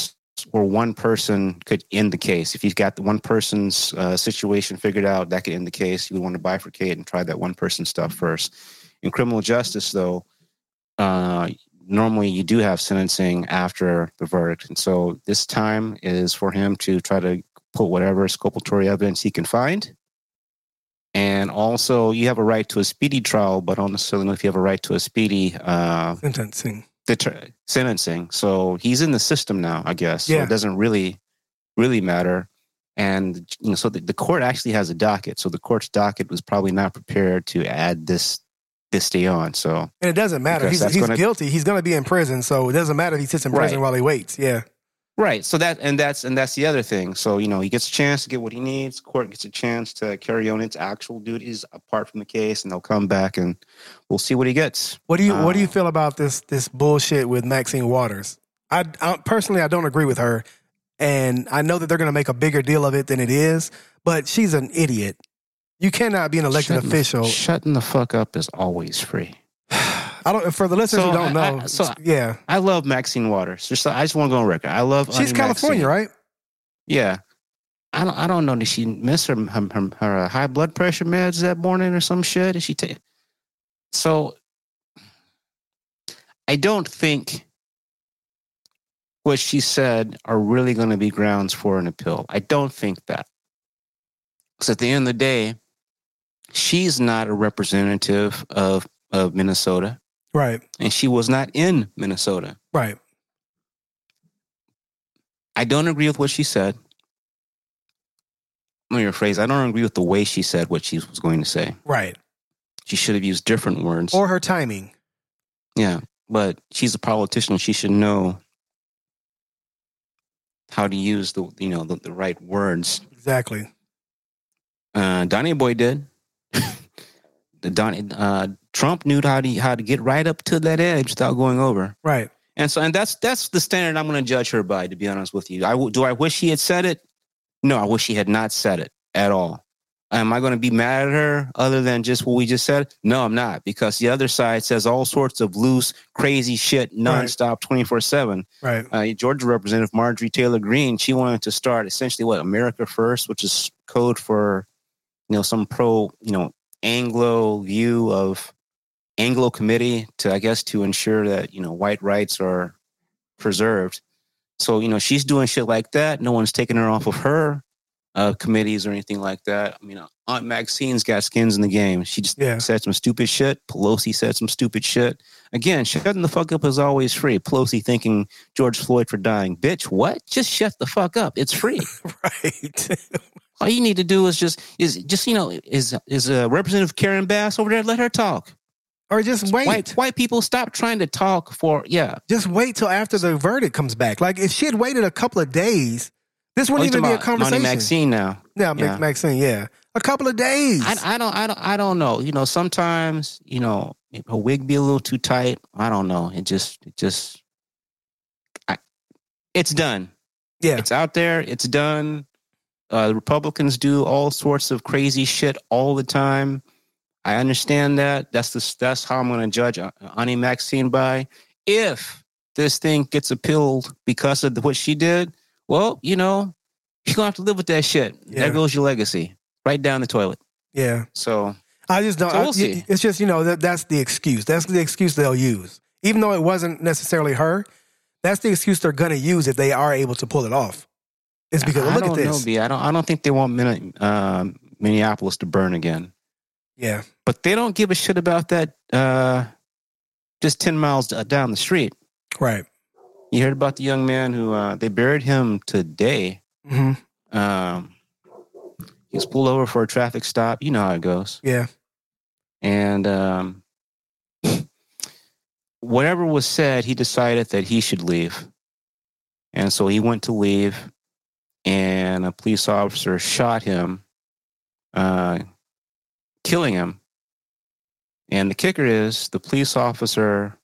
where one person could end the case. If you've got the one person's uh, situation figured out, that could end the case. You would want to bifurcate and try that one person stuff first. In criminal justice, though, uh, normally you do have sentencing after the verdict, and so this time is for him to try to put whatever exculpatory evidence he can find. And also, you have a right to a speedy trial, but I don't necessarily know if you have a right to a speedy uh, Sentencing. deter- sentencing. So he's in the system now, I guess. So Yeah. it doesn't really, really matter. And you know, so the, the court actually has a docket. So the court's docket was probably not prepared to add this this day on. So And it doesn't matter. He's, he's gonna- guilty. He's going to be in prison. So it doesn't matter if he sits in prison Right. while he waits. Yeah. right. So that and that's and that's the other thing. So you know, he gets a chance to get what he needs. Court gets a chance to carry on its actual duties apart from the case, and they'll come back and we'll see what he gets. What do you What do you Uh, feel about this this bullshit with Maxine Waters? I, I personally I don't agree with her, and I know that they're going to make a bigger deal of it than it is. But she's an idiot. You cannot be an elected Shutting- official. Shutting the fuck up is always free. I don't. For the listeners So, who don't I- know, I- so- yeah, I love Maxine Waters. Just I just want to go on record. I love. she's California, Maxine. right? Yeah. I don't. I don't know. Did she miss her her, her, her uh, high blood pressure meds that morning or some shit? Did she take? So, I don't think what she said are really going to be grounds for an appeal. I don't think that. Because at the end of the day, she's not a representative of of Minnesota, Right, and she was not in Minnesota. right. I don't agree with what she said. Let me rephrase. I don't agree with the way she said what she was going to say. Right. She should have used different words. Or her timing. yeah, but she's a politician. She should know how to use the you know the, the right words. Exactly. Uh, Donnie Boy did. Donnie uh, Trump knew how to how to get right up to that edge without going over. Right. And so, and that's that's the standard I'm going to judge her by. To be honest with you, I do. I wish he had said it. No, I wish he had not said it at all. Am I going to be mad at her other than just what we just said? No, I'm not, because the other side says all sorts of loose, crazy shit nonstop, twenty four seven. Right. Uh, Georgia Representative Marjorie Taylor Greene, she wanted to start essentially what America First, which is code for you know some pro you know Anglo view of Anglo committee to, I guess, to ensure that you know white rights are preserved. So you know she's doing shit like that. No one's taking her off of her uh, committees or anything like that. I mean, Aunt Maxine's got skins in the game. She just Yeah. said some stupid shit. Pelosi said some stupid shit. Again, shutting the fuck up is always free. Pelosi thinking George Floyd for dying. Bitch, what? Just shut the fuck up. It's free. right. All you need to do is just is just you know is is uh, Representative Karen Bass over there? Let her talk. or just wait. White white people stop trying to talk for yeah. Just wait till after the verdict comes back. Like if she had waited a couple of days, this Oh, wouldn't you even be a conversation. Maxine now. Yeah, Yeah. Maxine. Yeah, a couple of days. I, I don't I don't I don't know. You know, sometimes you know a wig be a little too tight. I don't know. It just it just I, it's done. yeah, It's out there. It's done. Uh, Republicans do all sorts of crazy shit all the time. I understand that. That's the that's how I'm going to judge Ani Maxine by. If this thing gets appealed because of what she did, well, you know, you're gonna have to live with that shit. Yeah. There goes your legacy, right down the toilet. yeah. So I just don't. So we'll I- see. It's just you know that that's the excuse. That's the excuse they'll use, even though it wasn't necessarily her. That's the excuse they're going to use if they are able to pull it off. It's because I look at know, this. B. I don't. I don't think they want Min- um Minneapolis to burn again. Yeah, But they don't give a shit about that. Uh, just ten miles down the street. right. You heard about the young man who uh, they buried him today. hmm Um, he was pulled over for a traffic stop. You know how it goes. Yeah, And um, whatever was said, he decided that he should leave. And so he went to leave, and a police officer shot him, uh, killing him. And the kicker is the police officer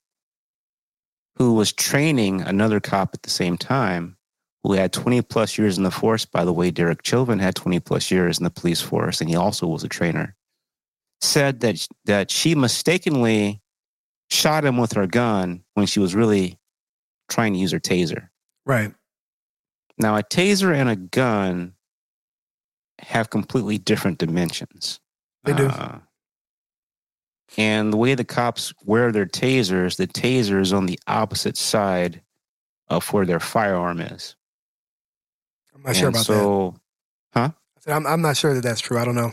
who was training another cop at the same time, who had 20 plus years in the force. By the way, Derek Chauvin had 20 plus years in the police force, and he also was a trainer said that that she mistakenly shot him with her gun when she was really trying to use her taser. right. Now, a taser and a gun have completely different dimensions. They do. Uh, and the way the cops wear their tasers, the taser is on the opposite side of where their firearm is. I'm not sure And about that. so, I said, I'm, I'm not sure that that's true. I don't know.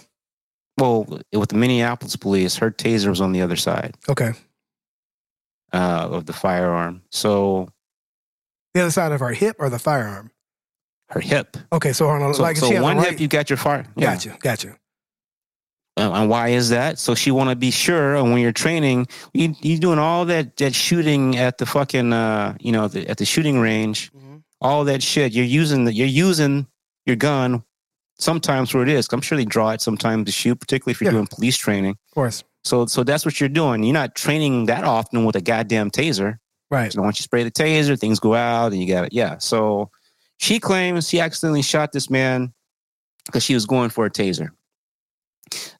well, with the Minneapolis police, her taser was on the other side Okay, uh, of the firearm. So the other side of her hip or the firearm. Her hip. Okay, so on. So, like so one right, hip, you got your fire. Yeah. Gotcha, gotcha. Uh, and why is that? So she want to be sure. And when you're training, you you doing all that that shooting at the fucking uh you know the, at the shooting range, all that shit. You're using the you're using your gun sometimes where it is. I'm sure they draw it sometimes to shoot, particularly if you're Yeah. doing police training. Of course. So so that's what you're doing. You're not training that often with a goddamn taser. Right. So once you spray the taser, things go out and you got it. Yeah. So she claims she accidentally shot this man because she was going for a taser.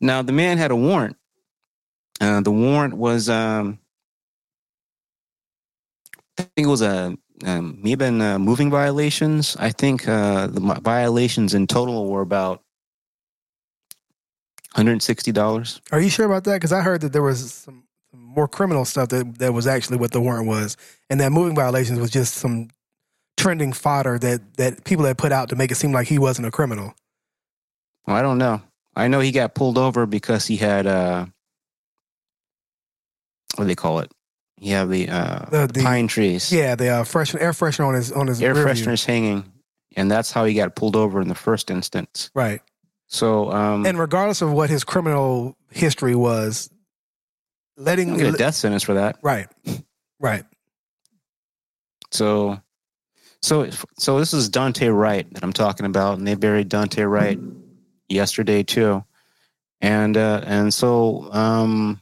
Now the man had a warrant. Uh, the warrant was, um, I think it was a um, maybe uh, moving violations. I think uh, the violations in total were about hundred and sixty dollars. Are you sure about that? Because I heard that there was some more criminal stuff that, that was actually what the warrant was, and that moving violations was just some trending fodder that that people had put out to make it seem like he wasn't a criminal. Well, I don't know. I know he got pulled over because he had uh what do they call it? He had the uh The- the pine trees. Yeah, the uh, fresh air freshener on his on his Air fresheners hanging. And that's how he got pulled over in the first instance. Right. So um And regardless of what his criminal history was, letting get a death sentence for that. right, right, So so so this is Daunte Wright that I'm talking about, and they buried Daunte Wright yesterday too. And uh and so um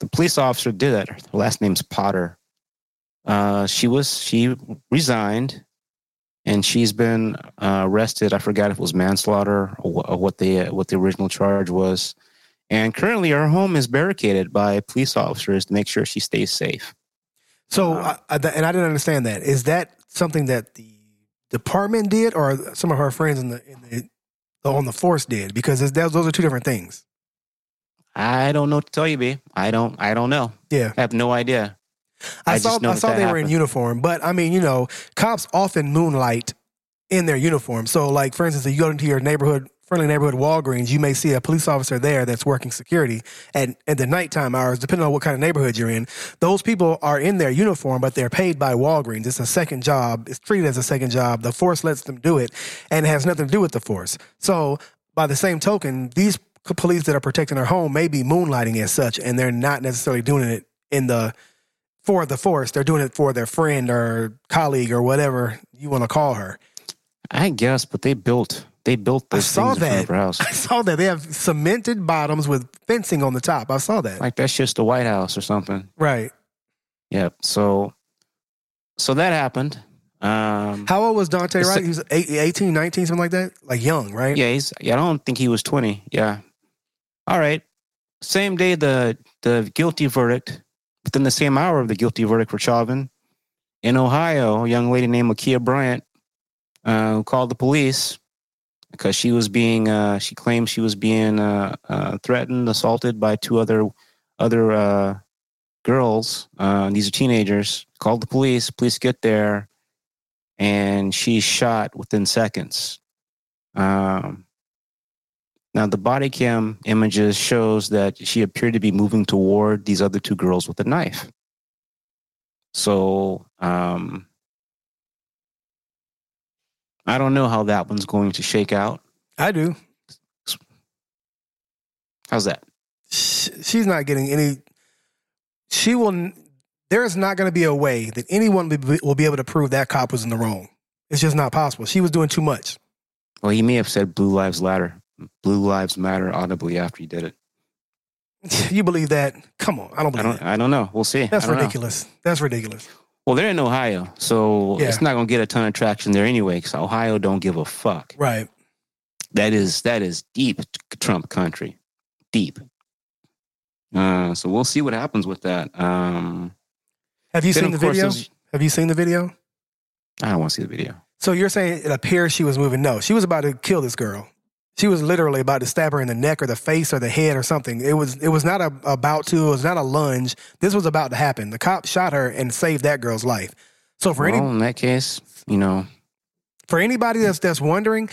the police officer did that. Her last name's Potter. Uh she was she resigned and she's been uh, arrested. I forgot if it was manslaughter or, what the what the original charge was. And currently her home is barricaded by police officers to make sure she stays safe. So. Uh-huh. I, I, and I didn't understand that. Is that something that the department did, or some of her friends in the in the on the force did because it's, those those are two different things. I don't know what to tell you, B. I don't. I don't know. Yeah. I have no idea. I, I saw I that saw that they were in uniform, but I mean, you know, cops often moonlight in their uniform. So, like for instance, if you go into your neighborhood, friendly neighborhood Walgreens, you may see a police officer there that's working security at at the nighttime hours, depending on what kind of neighborhood you're in. Those people are in their uniform, but they're paid by Walgreens. It's a second job. It's treated as a second job. The force lets them do it, and it has nothing to do with the force. So, by the same token, these police that are protecting their home may be moonlighting as such, and they're not necessarily doing it in the for the force. They're doing it for their friend or colleague or whatever you want to call her. I guess, but they built. They built I saw things in front that. house. I saw that they have cemented bottoms with fencing on the top. I saw that. Like that's just the White House or something. right. Yep. So, so that happened. Um, How old was Daunte? Right, he was eight- 18, 19, something like that. Like young, right? yeah, he's. Yeah, I don't think he was twenty. Yeah. All right. Same day, the the guilty verdict. Within the same hour of the guilty verdict for Chauvin, in Ohio, a young lady named Ma'Khia Bryant, uh, who called the police because she was being. Uh, she claimed she was being uh, uh, threatened, assaulted by two other other uh, girls. Uh, these are teenagers. Called the police. Police get there, and she's shot within seconds. Um, now the body cam images shows that she appeared to be moving toward these other two girls with a knife. So um, I don't know how that one's going to shake out. I do. How's that? She's not getting any. She will. There is not going to be a way that anyone will be- able to prove that cop was in the wrong. It's just not possible. She was doing too much. Well, he may have said "Blue Lives Matter." Blue Lives Matter audibly after he did it. You believe that? Come on, I don't I don't. that. I don't know. We'll see. That's don't know. ridiculous. That's ridiculous. Well, they're in Ohio, so Yeah. it's not going to get a ton of traction there anyway. Because Ohio don't give a fuck. Right. that is that is deep Trump country, deep. Uh, so we'll see what happens with that. Um, Have you seen the video? Have you seen the video? I don't want to see the video. So you're saying it appears she was moving? No, she was about to kill this girl. She was literally about to stab her in the neck or the face or the head or something. It was it was not a about to. It was not a lunge. This was about to happen. The cop shot her and saved that girl's life. So for well, any in that case, you know, for anybody that's that's wondering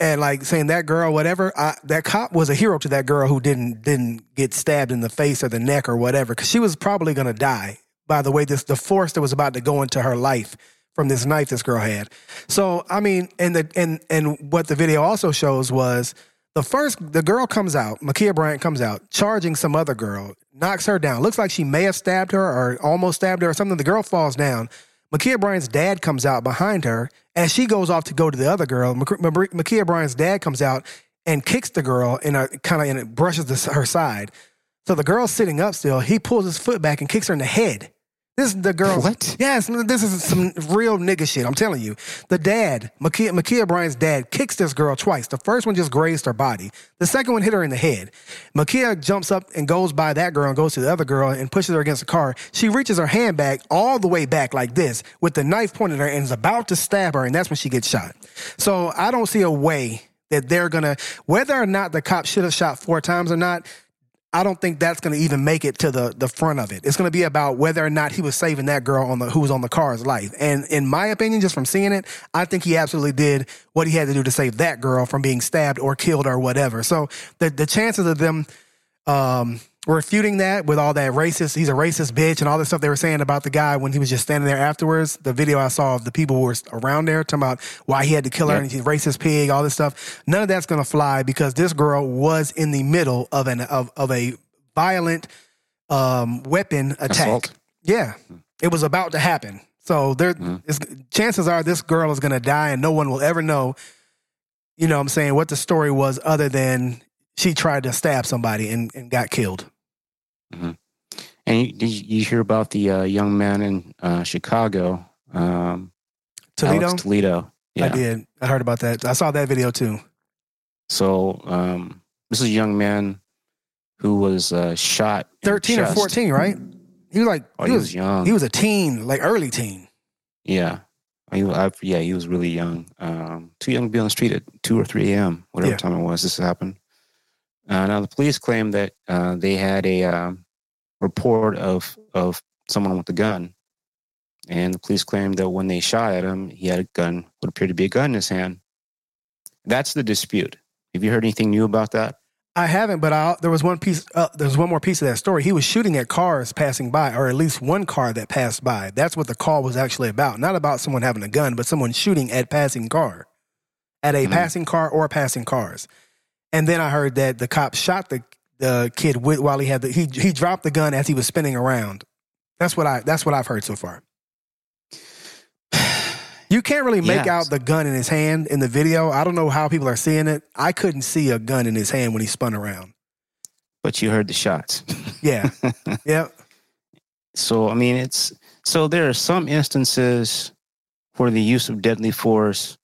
and like saying that girl whatever I, that cop was a hero to that girl who didn't didn't get stabbed in the face or the neck or whatever because she was probably going to die by the way this the force that was about to go into her life from this knife this girl had so i mean and the and and what the video also shows was the first the girl comes out ma'khia bryant comes out charging some other girl knocks her down looks like she may have stabbed her or almost stabbed her or something the girl falls down Ma'Khia Bryant's dad comes out behind her as she goes off to go to the other girl. Mak- Mak- Ma'Khia Bryant's dad comes out and kicks the girl in a kind of and it brushes the, her side. So the girl's sitting up still. He pulls his foot back and kicks her in the head. This is the girl. What? Yes, this is some real nigga shit. I'm telling you. The dad, Ma'Khia, Ma'Khia Bryant's dad, kicks this girl twice. The first one just grazed her body. The second one hit her in the head. Ma'Khia jumps up and goes by that girl and goes to the other girl and pushes her against the car. She reaches her handbag all the way back like this with the knife pointed at her and is about to stab her, and that's when she gets shot. So I don't see a way that they're gonna, whether or not the cop should have shot four times or not, I don't think that's going to even make it to the the front of it. It's going to be about whether or not he was saving that girl on the who was on the car's life. And in my opinion, just from seeing it, I think he absolutely did what he had to do to save that girl from being stabbed or killed or whatever. So the the chances of them um, refuting that with all that racist, he's a racist bitch, and all the stuff they were saying about the guy when he was just standing there afterwards. The video I saw of the people who were around there talking about why he had to kill her Yep. and he's a racist pig, all this stuff. None of that's gonna fly because this girl was in the middle of an of, of a violent um, weapon attack. Assault. Yeah, it was about to happen. So there, is, chances are this girl is gonna die, and no one will ever know. You know, what I'm saying what the story was, other than she tried to stab somebody and, and got killed. And you, did you hear about the uh, young man in uh, Chicago, um, Toledo, Alex Toledo? I did. I heard about that. I saw that video too. So um, this is a young man who was uh, shot. Thirteen or fourteen, right? He was like Oh, he, he was, was young. he was a teen, like early teen. Yeah. He, I, yeah, he was really young. Um, too young to be on the street at two or three a.m. Whatever Yeah. time it was this happened. Uh, now the police claim that uh, they had a um, report of of someone with a gun, and the police claimed that when they shot at him, he had a gun, what appeared to be a gun in his hand. That's the dispute. Have you heard anything new about that? I haven't, but I, there was one piece. Uh, there's one more piece of that story. He was shooting at cars passing by, or at least one car that passed by. That's what the call was actually about. Not about someone having a gun, but someone shooting at passing car, at a Mhm. passing car or passing cars. And then I heard that the cop shot the the kid with, while he had the he he dropped the gun as he was spinning around. That's what I that's what I've heard so far. You can't really make Yes. out the gun in his hand in the video. I don't know how people are seeing it. I couldn't see a gun in his hand when he spun around. But you heard the shots. Yeah. yep. So I mean, it's so there are some instances where the use of deadly force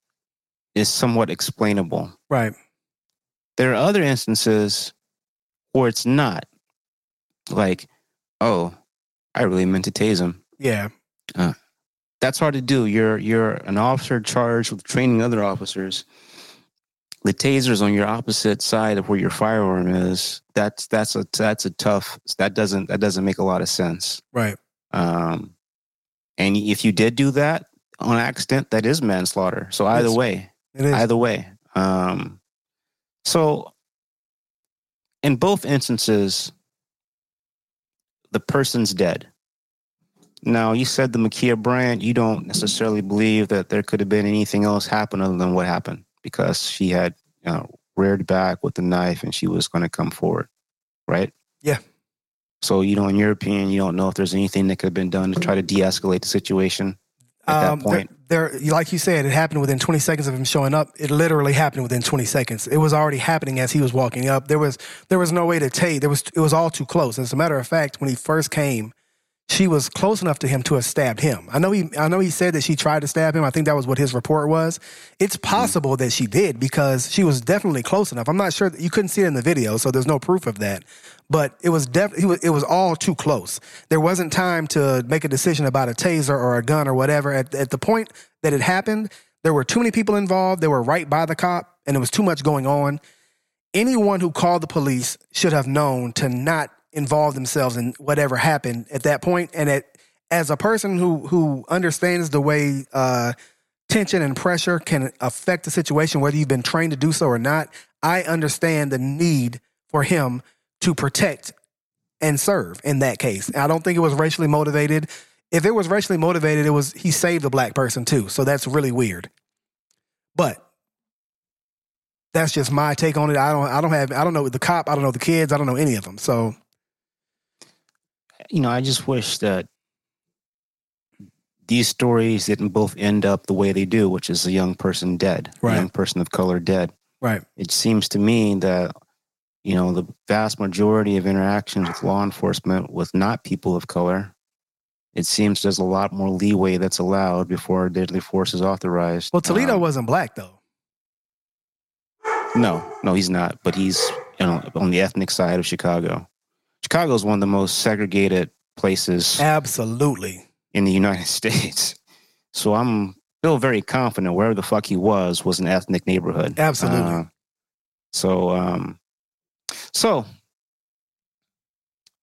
is somewhat explainable. Right. There are other instances where it's not. Like, oh, I really meant to tase him. Yeah. That's hard to do. You're you're an officer charged with training other officers. The taser's on your opposite side of where your firearm is. That's that's a that's a tough. That doesn't that doesn't make a lot of sense. Right. Um, and if you did do that on accident, that is manslaughter. So either way, It is. either way. Um, so in both instances, the person's dead. Now, you said the Ma'Khia Bryant, you don't necessarily believe that there could have been anything else happen other than what happened because she had you know, reared back with the knife and she was going to come forward, right? Yeah. So, you know, in your opinion, you don't know if there's anything that could have been done to try to de escalate the situation at that Um, point. There, there, like you said, it happened within 20 seconds of him showing up. It literally happened within 20 seconds. It was already happening as he was walking up. There was there was no way to take. There was it was all too close. As a matter of fact, when he first came, she was close enough to him to have stabbed him. I know he I know he said that she tried to stab him. I think that was what his report was. It's possible that she did because she was definitely close enough. I'm not sure that you couldn't see it in the video, so there's no proof of that. But it was definitely it was all too close. There wasn't time to make a decision about a taser or a gun or whatever. At, at the point that it happened, there were too many people involved. They were right by the cop, and there was too much going on. Anyone who called the police should have known to not involve themselves in whatever happened at that point. And at, as a person who who understands the way uh, tension and pressure can affect the situation, whether you've been trained to do so or not, I understand the need for him to protect and serve in that case. I don't think it was racially motivated. If it was racially motivated, it was he saved a black person too. So that's really weird. But that's just my take on it. I don't I don't have I don't know the cop, I don't know the kids, I don't know any of them. So you know, I just wish that these stories didn't both end up the way they do, which is a young person dead, Right. a young person of color dead. right. It seems to me that, you know, the vast majority of interactions with law enforcement with not people of color, it seems there's a lot more leeway that's allowed before deadly force is authorized. Well, Toledo Um, wasn't black though. No, no, he's not. But he's you know on the ethnic side of Chicago. Chicago is one of the most segregated places Absolutely. in the United States. So I'm still very confident wherever the fuck he was was an ethnic neighborhood. Absolutely. Uh, so um so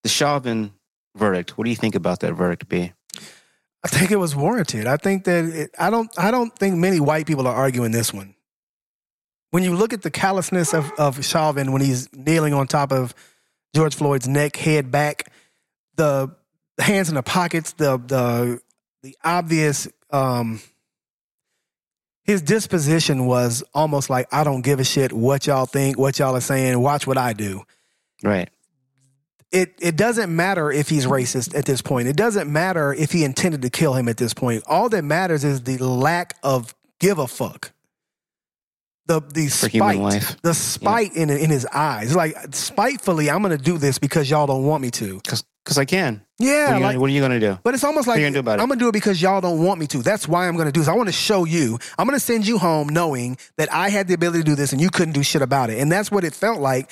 the Chauvin verdict. What do you think about that verdict, B? I think it was warranted. I think that it, I don't. I don't think many white people are arguing this one. When you look at the callousness of of Chauvin when he's kneeling on top of George Floyd's neck, head back, the hands in the pockets, the the the obvious. Um, his disposition was almost like I don't give a shit what y'all think, what y'all are saying. Watch what I do Right. it it doesn't matter if he's racist at this point. It doesn't matter if he intended to kill him at this point. All that matters is the lack of give a fuck. The the For spite, life. the spite in in his eyes, like spitefully, I'm going to do this because y'all don't want me to. Because I can. Yeah, what, are you like, gonna, what are you gonna do? but it's almost like you gonna do about it? I'm gonna do it because y'all don't want me to. That's why I'm gonna do this. I want to show you. I'm gonna send you home knowing that I had the ability to do this and you couldn't do shit about it. And that's what it felt like.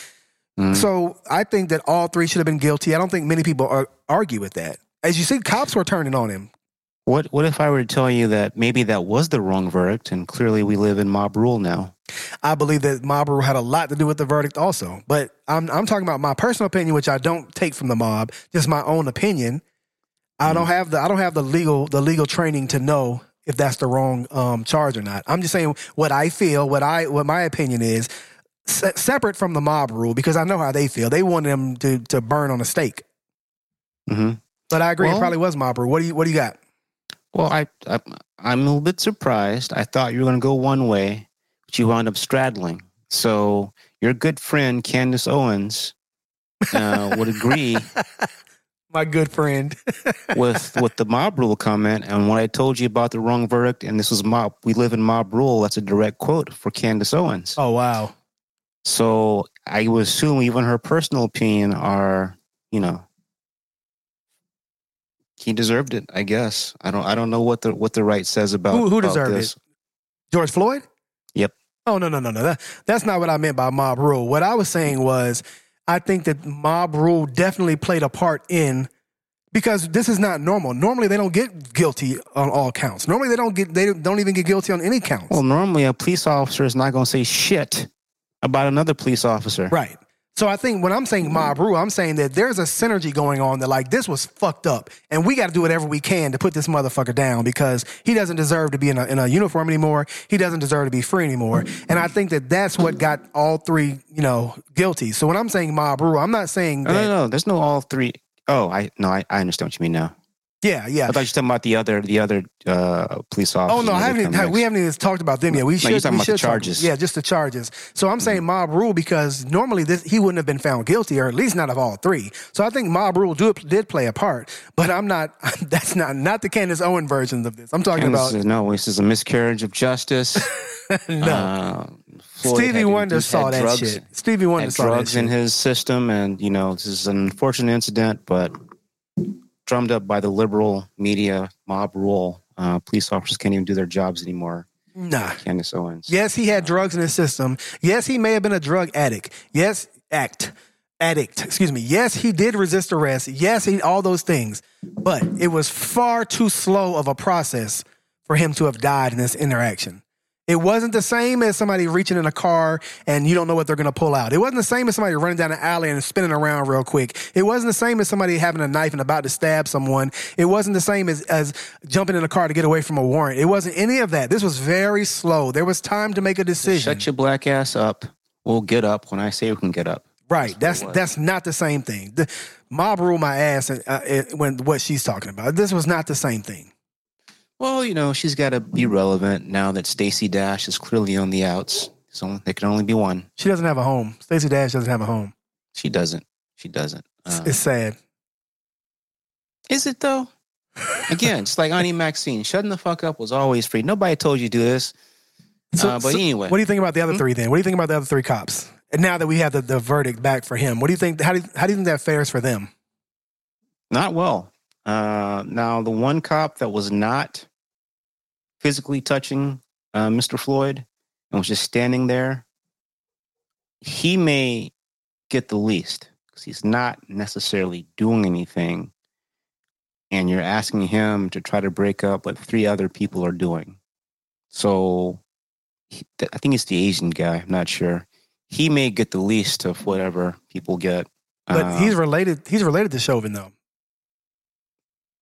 Mhm. So I think that all three should have been guilty. I don't think many people are, argue with that. As you see, cops were turning on him. What what if I were to tell you that maybe that was the wrong verdict, and clearly we live in mob rule now? I believe that mob rule had a lot to do with the verdict also. But I'm I'm talking about my personal opinion, which I don't take from the mob, just my own opinion. I don't have the I don't have the legal the legal training to know if that's the wrong um, charge or not. I'm just saying what I feel, what I what my opinion is, se- separate from the mob rule because I know how they feel. They want them to to burn on a stake. hmm But I agree, it probably was mob rule. What do you what do you got? Well, I, I I'm a little bit surprised. I thought you were going to go one way, you wound up straddling. So your good friend Candace Owens uh, would agree My good friend. with with the mob rule comment. And when I told you about the wrong verdict, and this was mob, we live in mob rule. That's a direct quote for Candace Owens. oh wow. So I would assume even her personal opinion are, you know, he deserved it. I guess I don't. I don't know what the what the right says about Who- who about deserved this. George Floyd? Oh no no no no. That, that's not what I meant by mob rule. What I was saying was I think that mob rule definitely played a part in because this is not normal. Normally they don't get guilty on all counts. Normally they don't get they don't even get guilty on any counts. Well, normally a police officer is not going to say shit about another police officer. right. So I think when I'm saying mob rule, I'm saying that there's a synergy going on that like this was fucked up, and we got to do whatever we can to put this motherfucker down because he doesn't deserve to be in a, in a uniform anymore. He doesn't deserve to be free anymore, and I think that that's what got all three, you know, guilty. So when I'm saying mob rule, I'm not saying No, no, no. There's no all three. Oh, I no, I, I understand what you mean now. Yeah, yeah. I thought you were talking about the other the other uh, police officer. Oh no, I haven't. we haven't even talked about them yet. We should. you're talking we about the should talk- charges. yeah, just the charges. So I'm saying mob rule because normally this he wouldn't have been found guilty, or at least not of all three. So I think mob rule do, did play a part, but I'm not. That's not not the Candace Owen version of this. I'm talking And this about is- no, this is a miscarriage of justice. no. Uh, Floyd Stevie had- Wonder saw that drugs- shit. Stevie Wonder saw that drugs in his system, and you know this is an unfortunate incident, but drummed up by the liberal media mob rule. Uh, police officers can't even do their jobs anymore. Nah. Candace Owens. Yes, he had drugs in his system. Yes, he may have been a drug addict. Yes, act addict. Excuse me. Yes, he did resist arrest. Yes, he all those things. But it was far too slow of a process for him to have died in this interaction. It wasn't the same as somebody reaching in a car and you don't know what they're going to pull out. It wasn't the same as somebody running down an alley and spinning around real quick. It wasn't the same as somebody having a knife and about to stab someone. It wasn't the same as, as jumping in a car to get away from a warrant. It wasn't any of that. This was very slow. There was time to make a decision. Shut your black ass up. We'll get up when I say we can get up. Right. That's it was. that's not the same thing. The mob rule my ass uh, uh, when what she's talking about. This was not the same thing. Well, you know, she's got to be relevant now that Stacey Dash is clearly on the outs. So there can only be one. She doesn't have a home. Stacey Dash doesn't have a home. She doesn't. She doesn't. It's, Uh, it's sad. is it though? Again, it's like Auntie Maxine. Shutting the fuck up was always free. Nobody told you to do this. So- uh, but so anyway, what do you think about the other Hmm? three then? What do you think about the other three cops? And now that we have the, the verdict back for him, what do you think? How do you, how do you think that fares for them? not well. Uh, now, the one cop that was not physically touching uh, Mr. Floyd and was just standing there, he may get the least because he's not necessarily doing anything. And you're asking him to try to break up what three other people are doing. So he, I think it's the Asian guy. I'm not sure. He may get the least of whatever people get. But he's related. He's related to Chauvin though.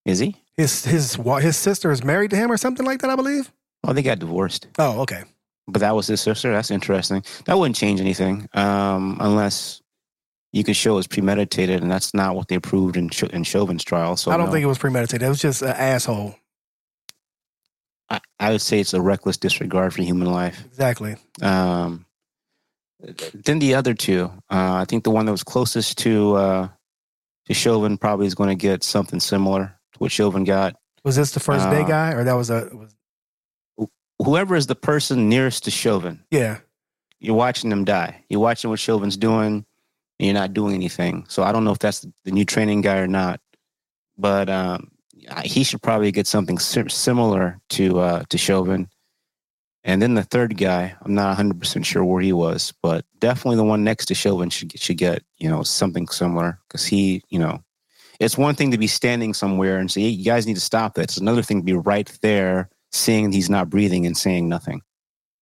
Is he? His his his sister is married to him or something like that. I believe. Oh, they got divorced. Oh, okay. But that was his sister. That's interesting. That wouldn't change anything, um, unless you could show it's premeditated, and that's not what they proved in, Ch- in Chauvin's trial. So I don't no. think it was premeditated. It was just an asshole. I, I would say it's a reckless disregard for human life. Exactly. Um, then the other two, uh, I think the one that was closest to uh, to Chauvin probably is going to get something similar what Chauvin got. Was this the first day Uh, guy, or that was a was, Whoever is the person nearest to Chauvin, yeah? you're watching them die. You're watching what Chauvin's doing, and you're not doing anything. So I don't know if that's the new training guy or not, but um, he should probably get something sim- similar to uh, to Chauvin. And then the third guy, I'm not 100 percent sure where he was, but definitely the one next to Chauvin should should get you know something similar because he, you know, it's one thing to be standing somewhere and say, hey, you guys need to stop it. It's another thing to be right there, seeing he's not breathing and saying nothing.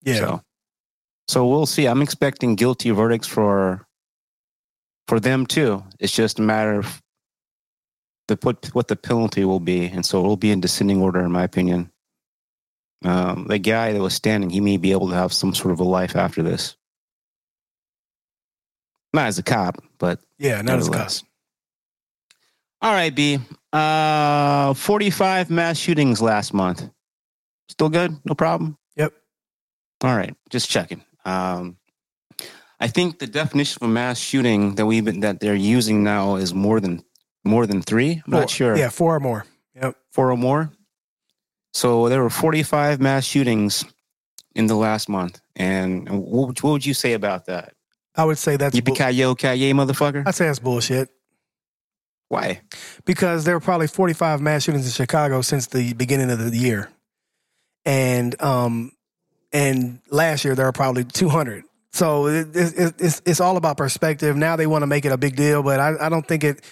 Yeah. So, so we'll see. I'm expecting guilty verdicts for for them too. It's just a matter of the what what the penalty will be, and so it will be in descending order, in my opinion. Um, the guy that was standing, he may be able to have some sort of a life after this. Not as a cop, but yeah, not as a cop. All right, B. Uh, 45 mass shootings last month. Still good? No problem? Yep. All right, just checking. Um, I think the definition of a mass shooting that we've been, that they're using now is more than more than three. I'm Four. not sure. Yeah, four or more. Yep. four or more. So there were 45 mass shootings in the last month. And what, would- what would you say about that? I would say that's. Yippee yo ki motherfucker. I'd say that's bullshit Why? because there were probably 45 mass shootings in Chicago since the beginning of the year, and um, and last year there were probably 200. So it, it, it's it's all about perspective. Now they want to make it a big deal, but I, I don't think it.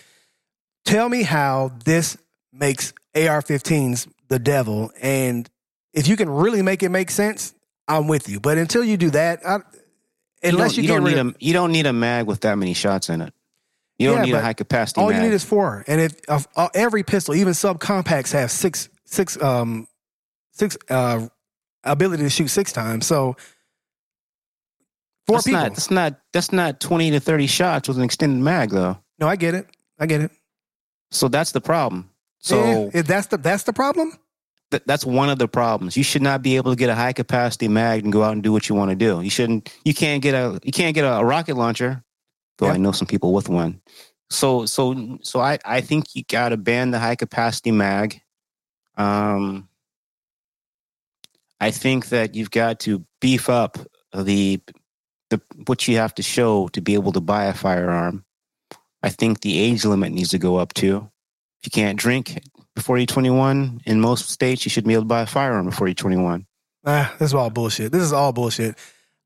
Tell me how this makes AR-15s the devil, and if you can really make it make sense, I'm with you. But until you do that, I, unless you, you get don't, need of, a you don't need a mag with that many shots in it. You don't Yeah, need a high capacity all mag. you need is four. And if uh, every pistol, even subcompacts, have six six um six uh ability to shoot six times. So four that's people. not that's not that's not 20 to 30 shots with an extended mag though. no, I get it. I get it. So that's the problem. So if that's the that's the problem. th- that's one of the problems. You should not be able to get a high capacity mag and go out and do what you want to do. You shouldn't. You can't get a. You can't get a, rocket launcher. Though Yeah. I know some people with one. So so so I I think you got to ban the high capacity mag. Um, I think that you've got to beef up the the what you have to show to be able to buy a firearm. I think the age limit needs to go up too. If you can't drink before you're 21, in most states, you should be able to buy a firearm before you're 21. Ah, this is all bullshit. This is all bullshit.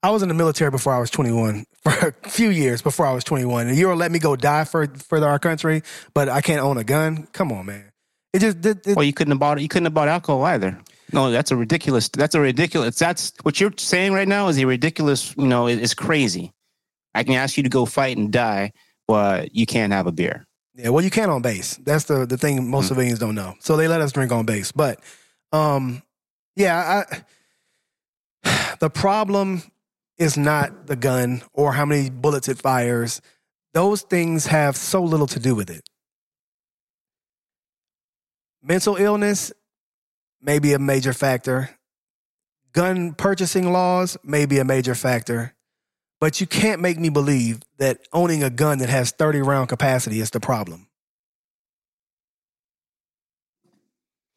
I was in the military before I was 21 for a few years before I was 21. And you will let me go die for for our country, but I can't own a gun. Come on, man. It just it, it- Well, you couldn't have bought you couldn't have bought alcohol either. No, that's a ridiculous. That's a ridiculous. That's what you're saying right now is a ridiculous. You know, it- it's crazy. I can ask you to go fight and die, but you can't have a beer. Yeah, well, you can on base. That's the the thing most Mhm. civilians don't know. So they let us drink on base. But, um, yeah, I, the problem is not the gun or how many bullets it fires. Those things have so little to do with it. Mental illness may be a major factor. Gun purchasing laws may be a major factor. But you can't make me believe that owning a gun that has 30 round capacity is the problem.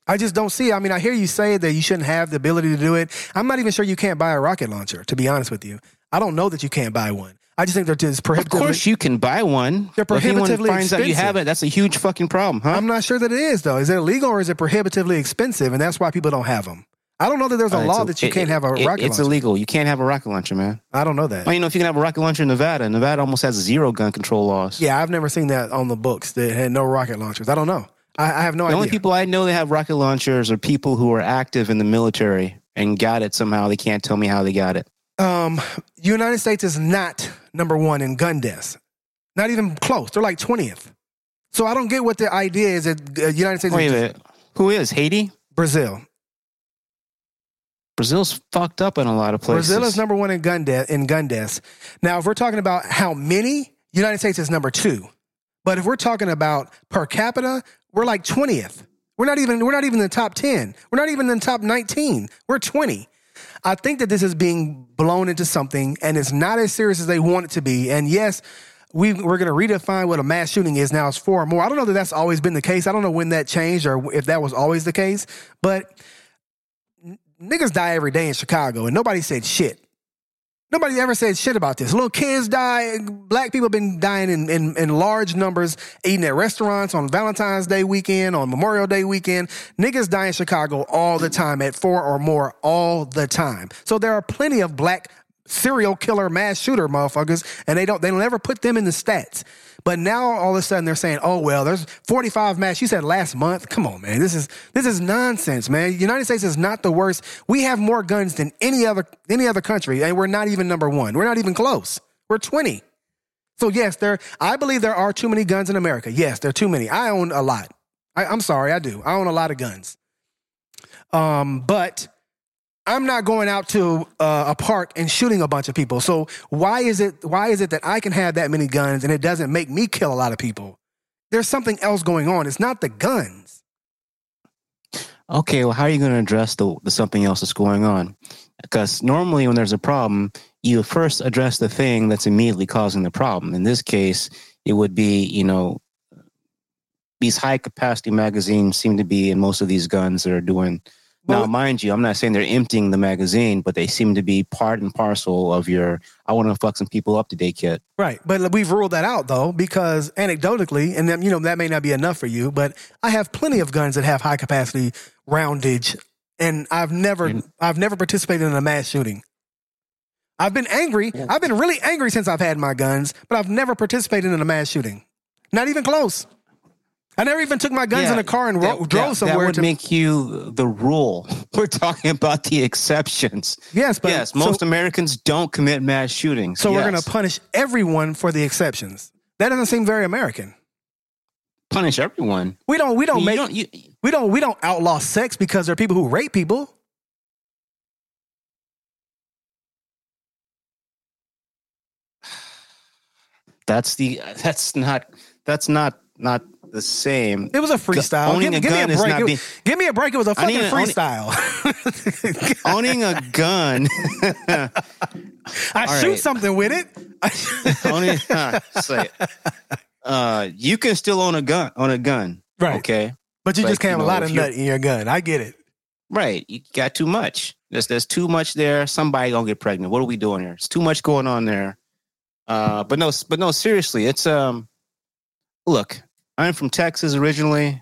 I just don't see. it. I mean, I hear you say that you shouldn't have the ability to do it. I'm not even sure you can't buy a rocket launcher, to be honest with you. I don't know that you can't buy one. I just think they're just Of course, you can buy one. They're But if prohibitively finds out you have it, that's a huge fucking problem, huh? I'm not sure that it is, though. Is it illegal or is it prohibitively expensive? And that's why people don't have them. I don't know that there's a Uh, law a- that you it- can't have a it- rocket It's launcher. illegal. You can't have a rocket launcher, man. I don't know that. Well, you know, if you can have a rocket launcher in Nevada, Nevada almost has zero gun control laws. Yeah, I've never seen that on the books that had no rocket launchers. I don't know. I, I have no the idea. The only people I know that have rocket launchers are people who are active in the military and got it somehow. They can't tell me how they got it. um, United States is not number one in gun deaths. Not even close. They're like twentieth. So I don't get what the idea is that uh, United States. Wait a is minute. Who is Haiti? Brazil. Brazil's fucked up in a lot of places. Brazil is number one in gun death in gun deaths. Now, if we're talking about how many, United States is number two. But if we're talking about per capita, we're like twentieth. We're not even we're not even in the top ten. We're not even in the top nineteen. We're twenty. I think that this is being blown into something, and it's not as serious as they want it to be. And yes, we we're going to redefine what a mass shooting is now. It's four or more. I don't know that that's always been the case. I don't know when that changed or if that was always the case. But niggas die every day in Chicago, and nobody said shit. Nobody ever said shit about this. Little kids die. Black people have been dying in, in, in large numbers, eating at restaurants on Valentine's Day weekend, on Memorial Day weekend. Niggas die in Chicago all the time at four or more all the time. So there are plenty of black serial killer mass shooter motherfuckers, and they don't they never put them in the stats. But now all of a sudden they're saying, oh well, there's 45 mass. You said last month. Come on, man. This is this is nonsense, man. United States is not the worst. We have more guns than any other any other country, and we're not even number one. We're not even close. We're 20. So yes, there. I believe there are too many guns in America. Yes, there are too many. I own a lot. I, I'm sorry, I do. I own a lot of guns. Um, but I'm not going out to uh, a park and shooting a bunch of people. So why is it why is it that I can have that many guns and it doesn't make me kill a lot of people? There's something else going on. It's not the guns. Okay, well, how are you going to address the, the something else that's going on? Because normally, when there's a problem, you first address the thing that's immediately causing the problem. In this case, it would be, you know, these high capacity magazines seem to be in most of these guns that are doing now, mind you, I'm not saying they're emptying the magazine, but they seem to be part and parcel of your "I want to fuck some people up today" kit. Right. But we've ruled that out though, because anecdotally, and then, you know, that may not be enough for you, but I have plenty of guns that have high capacity roundage and I've never You're- I've never participated in a mass shooting. I've been angry. I've been really angry since I've had my guns, but I've never participated in a mass shooting. Not even close. I never even took my guns Yeah, in a car and ro- that, drove that- somewhere That would to make you the rule. We're talking about the exceptions. Yes, but yes, so- most Americans don't commit mass shootings. So we're going to punish everyone for the exceptions. That doesn't seem very American. punish everyone. We don't we don't You make don't- you- we don't we don't outlaw sex because there are people who rape people. that's the that's not that's not not the same. It was a freestyle. owning give, a give me gun a is break. not It- being- give me a break. It was a fucking a- owning- freestyle. Owning a gun, I All shoot right. something with it. owning, huh, say it. Uh, you can still own a gun. Own a gun, right. okay? But you But, just can't have you a lot of nut in your gun. I get it. Right. You got too much. There's there's too much there. Somebody gonna get pregnant. What are we doing here? It's too much going on there. Uh, but no, but no, seriously, it's um. Look, I'm from Texas originally.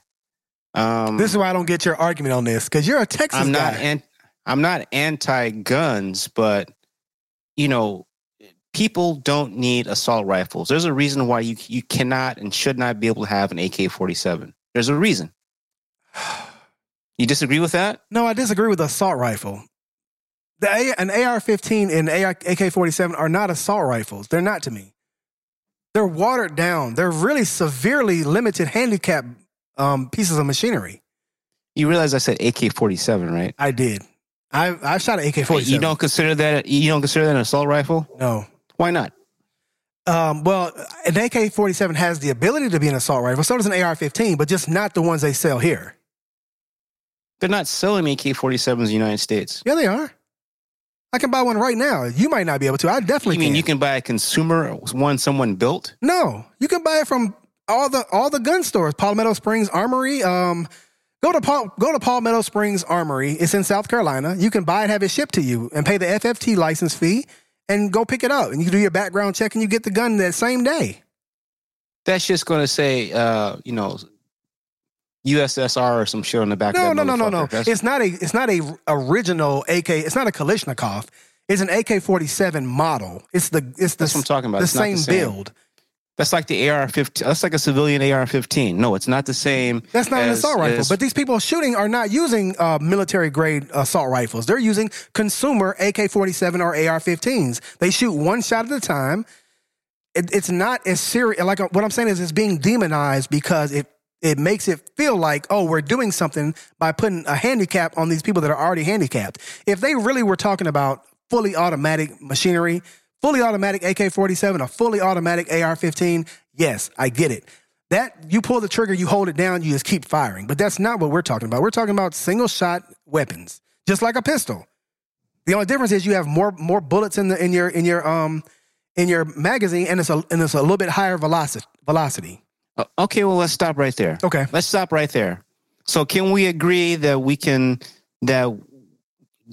Um, This is why I don't get your argument on this because you're a Texas I'm not guy. an, I'm not anti guns, but you know, people don't need assault rifles. There's a reason why you you cannot and should not be able to have an AK-47. There's a reason. You disagree with that? no, I disagree with the assault rifle. The A, an AR-15 and AK-47 are not assault rifles. They're not to me. They're watered down. They're really severely limited handicap um, pieces of machinery. You realize I said AK-47, right? I did. I I shot an AK-47. You don't consider that you don't consider that an assault rifle? No. Why not? Um, well, an AK 47 has the ability to be an assault rifle. So does an AR 15, but just not the ones they sell here. They're not selling AK-47s in the United States. Yeah, they are. I can buy one right now. You might not be able to. I definitely You mean can. you can buy a consumer one someone built? No, you can buy it from all the all the gun stores. Palmetto Springs Armory. Um, go to Paul, go to Palmetto Springs Armory. It's in South Carolina. You can buy it, have it shipped to you, and pay the FFT license fee, and go pick it up. And you do your background check, and you get the gun that same day. That's just going to say, uh, you know, USSR or some shit on the back. No, of no, that no, no, no. motherfucker. That's- It's not a. It's not a original AK. It's not a Kalashnikov. It's an AK forty seven model. It's the. It's the. That's what I'm talking about. The It's not same, the same. build. That's like the AR-15. That's like a civilian AR-15. No, it's not the same. That's not an assault rifle. as- But these people shooting are not using uh, military grade assault rifles. They're using consumer AK 47 or AR 15s. They shoot one shot at a time. It, it's not as serious. Like uh, what I'm saying is it's being demonized because it, it makes it feel like, oh, we're doing something by putting a handicap on these people that are already handicapped. If they really were talking about fully automatic machinery, fully automatic AK 47, a fully automatic AR 15, yes, I get it. That you pull the trigger, you hold it down, you just keep firing. But that's not what we're talking about. We're talking about single shot weapons, just like a pistol. The only difference is you have more more bullets in the in your in your um in your magazine, and it's a and it's a little bit higher velocity velocity. Uh, Okay, well, let's stop right there. Okay. Let's stop right there. So, can we agree that we can that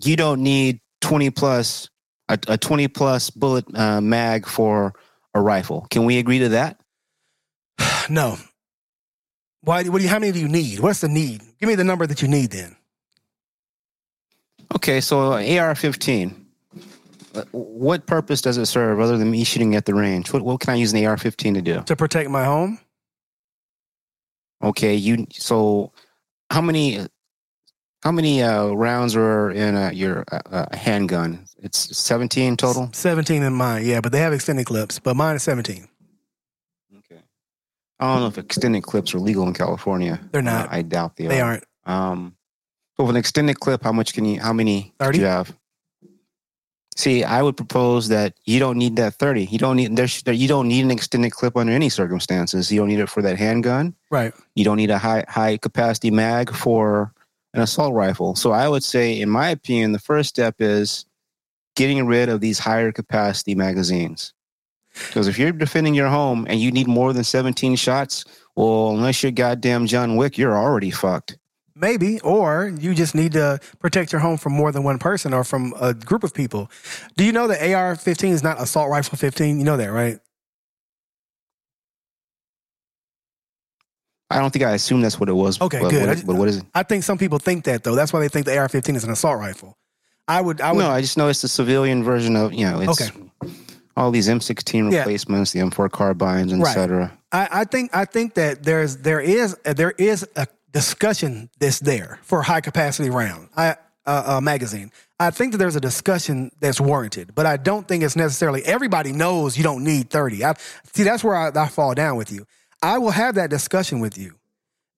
you don't need twenty plus a, a twenty plus bullet uh, mag for a rifle? Can we agree to that? No. Why? What do you? How many do you need? What's the need? Give me the number that you need. Then Okay, so AR fifteen. Uh, What purpose does it serve other than me shooting at the range? What, what can I use an AR-15 to do? To protect my home, Okay, you. So, how many, how many uh, rounds are in uh, your uh, uh, handgun? It's seventeen total. 17 in mine, yeah, but they have extended clips, but mine is 17. Okay. I don't know if extended clips are legal in California. They're not. I doubt they, They are. aren't. Um, so with an extended clip, how much can you? How many 30? do you have? See, I would propose that you don't need that thirty. You don't need there's there, you don't need an extended clip under any circumstances. You don't need it for that handgun. Right. You don't need a high high capacity mag for an assault rifle. So I would say, in my opinion, the first step is getting rid of these higher capacity magazines. Because if you're defending your home and you need more than 17 shots, well, unless you're goddamn John Wick, you're already fucked. Maybe, or you just need to protect your home from more than one person or from a group of people. Do you know that AR 15 is not assault rifle 15? You know that, right? I don't think I assumed that's what it was. Okay, but good. What I is, just- but what is it? I think some people think that though. That's why they think the AR 15 is an assault rifle. I would, I would, No, I just know it's the civilian version of you know it's Okay. all these M16 Yeah. replacements, the M4 carbines, and Right. cetera. I, I think I think that there's there is there is a discussion that's there for high capacity round I, uh, uh, magazine. I think that there's a discussion that's warranted, but I don't think it's necessarily everybody knows you don't need 30. I, see, that's where I, I fall down with you. I will have that discussion with you,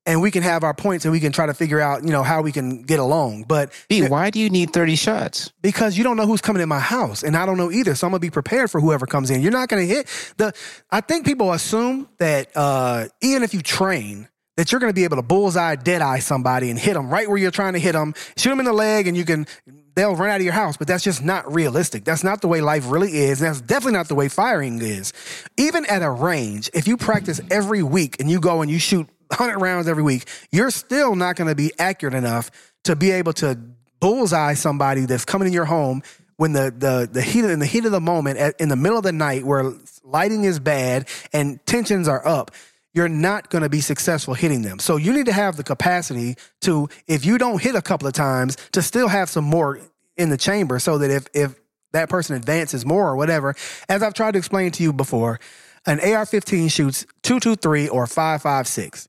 and we can have our points and we can try to figure out you know how we can get along. But B, why do you need 30 shots? because you don't know who's coming in my house and I don't know either. So I'm gonna be prepared for whoever comes in. You're not gonna hit the I think people assume that uh even if you train, that you're gonna be able to bullseye dead eye somebody and hit them right where you're trying to hit them, shoot them in the leg and you can they'll run out of your house, but that's just not realistic. That's not the way life really is. And that's definitely not the way firing is. Even at a range, if you practice every week and you go and you shoot 100 rounds every week, you're still not going to be accurate enough to be able to bullseye somebody that's coming in your home when the the the heat in the heat of the moment at, in the middle of the night where lighting is bad and tensions are up you're not going to be successful hitting them. So you need to have the capacity to if you don't hit a couple of times to still have some more in the chamber so that if if that person advances more or whatever. As i've tried to explain to you before an ar-15 shoots 223 or 556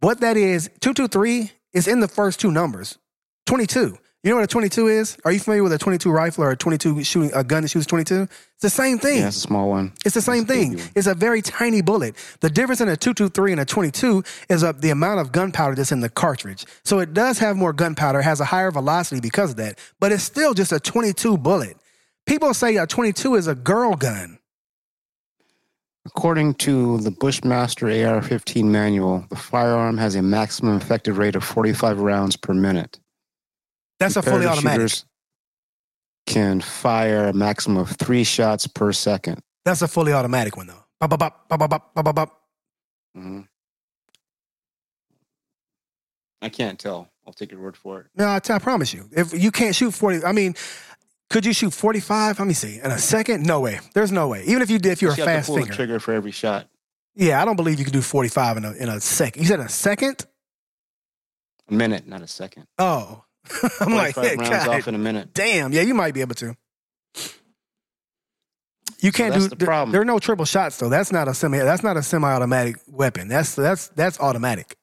what that is 223 is in the first two numbers 22 you know what a 22 is? Are you familiar with a 22 rifle or a 22 shooting a gun that shoots 22? It's the same thing. Yeah, it's a small one. It's the same It's thing. It's a very tiny bullet. The difference in a 223 and a 22 is the amount of gunpowder that's in the cartridge. So it does have more gunpowder, has a higher velocity because of that, but it's still just a 22 bullet. People say a 22 is a girl gun. According to the Bushmaster AR 15 manual, the firearm has a maximum effective rate of 45 rounds per minute. That's a fully automatic. Can fire a maximum of three shots per second. That's a fully automatic one though. Bop, bop, bop, bop, bop, bop, bop, bop. Mm-hmm. I can't tell. I'll take your word for it. No, I, t- I promise you. If you can't shoot 40, I mean, could you shoot 45? Let me see. In a second? No way. There's no way. Even if you did, if you're you a fast pull finger. trigger for every shot. Yeah, I don't believe you can do 45 in a, in a second. You said a second? A minute, not a second. Oh, I'm like, 45 rounds God, off in a minute. damn. Yeah, you might be able to. You can't that's do. the there- problem. There are no triple shots though. That's not a semi. That's not a semi-automatic weapon. That's that's that's automatic.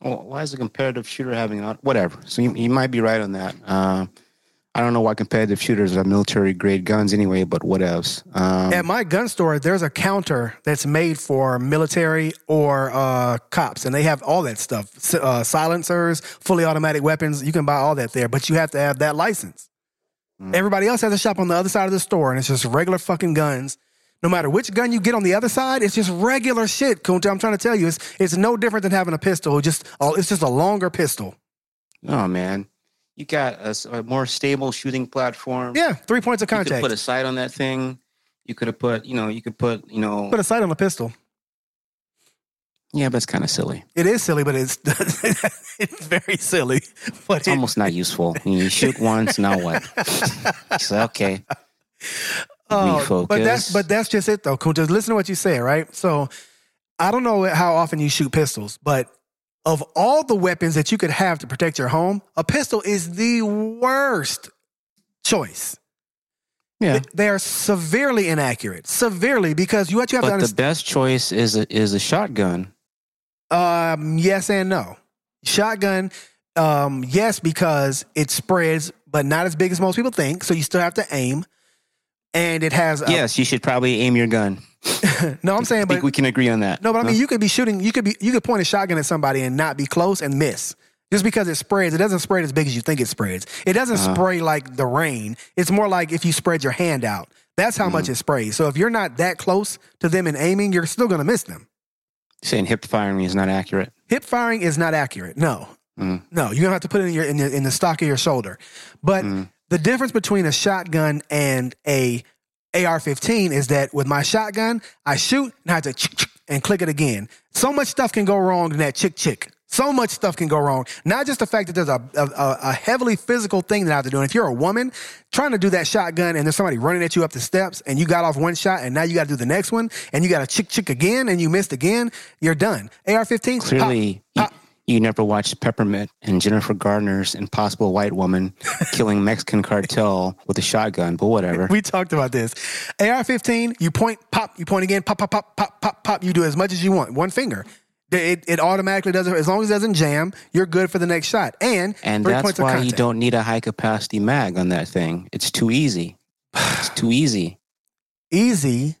Well, why is a competitive shooter having whatever? So you, you might be right on that. Uh, I don't know why competitive shooters have military grade guns anyway, but whatevs. Um, At my gun store, there's a counter that's made for military or uh, cops, and they have all that stuff: S- uh, silencers, fully automatic weapons. You can buy all that there, but you have to have that license. Mm. Everybody else has a shop on the other side of the store, and it's just regular fucking guns. No matter which gun you get on the other side, it's just regular shit. Kunta, I'm trying to tell you, it's it's no different than having a pistol. Just it's just a longer pistol. oh man, you got a more stable shooting platform. Yeah, three points of contact. you could put a sight on that thing. You could have put, you know, you could put, you know, Put a sight on a pistol. yeah, but it's kind of silly. It is silly, but it's it's very silly. But It's it, almost not useful. You shoot once, now what? So okay, Oh, but that's but that's just it though, Just Listen to what you say, right? So I don't know how often you shoot pistols, but of all the weapons that you could have to protect your home, a pistol is the worst choice. Yeah. They are severely inaccurate. Severely because you what you have to But the best choice is a, is a shotgun. Um, yes and no. Shotgun, um, yes, because it spreads, but not as big as most people think. So you still have to aim, and it has. A, yes, you should probably aim your gun. no, I'm saying, I think but we can agree on that. no, but I mean, you could be shooting. You could be. You could point a shotgun at somebody and not be close and miss. Just because it spreads, it doesn't spread as big as you think it spreads. It doesn't Uh-huh. spray like the rain. It's more like if you spread your hand out. That's how Mm-hmm. much it sprays. So if you're not that close to them and aiming, you're still going to miss them. saying hip firing is not accurate. Hip firing is not accurate. No, Mm. no, you're gonna have to put it in your in the, in the stock of your shoulder. But Mm. The difference between a shotgun and a AR-15 is that with my shotgun, I shoot and I have to chick, chick, and click it again. So much stuff can go wrong in that chick chick. So much stuff can go wrong. Not just the fact that there's a, a, a heavily physical thing that I have to do. And if you're a woman trying to do that shotgun and there's somebody running at you up the steps and you got off one shot and now you got to do the next one and you got to chick chick again and you missed again, you're done. AR-15, Clearly, pop. you, you never watched Peppermint and Jennifer Garner's Impossible White Woman killing Mexican cartel with a shotgun, but whatever. we talked about this. AR 15, you point, pop, you point again, pop, pop, pop, pop, pop, pop. You do as much as you want. One finger. It, it automatically does it. As long as it doesn't jam, you're good for the next shot. And, And that's why you don't need a high capacity mag on that thing. It's too easy. It's too easy. Easy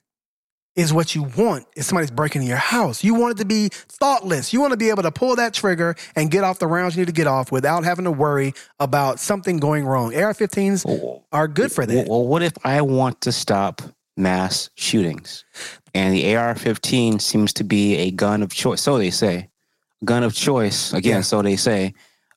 is what you want if somebody's breaking in your house. You want it to be thoughtless. You want to be able to pull that trigger and get off the rounds you need to get off without having to worry about something going wrong. AR 15s Well, are good for that. Well, what if I want to stop mass shootings? And the AR 15 seems to be a gun of choice. So they say. Gun of choice, again, Yeah. so they say,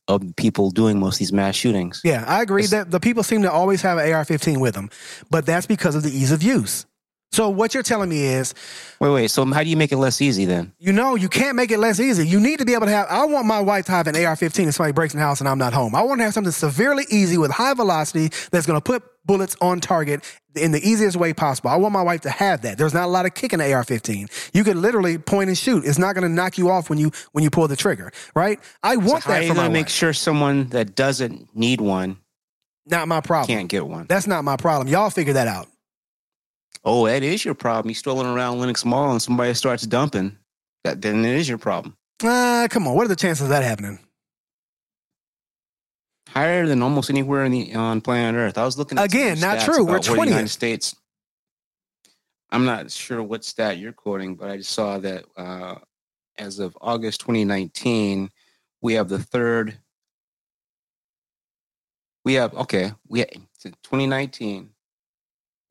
of people doing most of these mass shootings. Yeah, I agree It's- that the people seem to always have an AR-15 with them, but that's because of the ease of use. So what you're telling me is, Wait, wait. So how do you make it less easy then? you know, you can't make it less easy. You need to be able to have. I want my wife to have an AR-15 if somebody breaks in the house and I'm not home. I want to have something severely easy with high velocity that's going to put bullets on target in the easiest way possible. I want my wife to have that. There's not a lot of kick in the AR-15. You can literally point and shoot. It's not going to knock you off when you when you pull the trigger, right? I want so how are that you my gonna make sure someone that doesn't need one Not my problem. can't get one? That's not my problem. Y'all figure that out. Oh, that is your problem. You're strolling around Lenox Mall and somebody starts dumping. That then it is your problem. Uh, come on. What are the chances of that happening? Higher than almost anywhere the on planet Earth. I was looking Again, not true. We're the United States. I'm not sure what stat you're quoting, but I just saw that uh, as of August 2019, we have the third. We have okay. We have, 2019.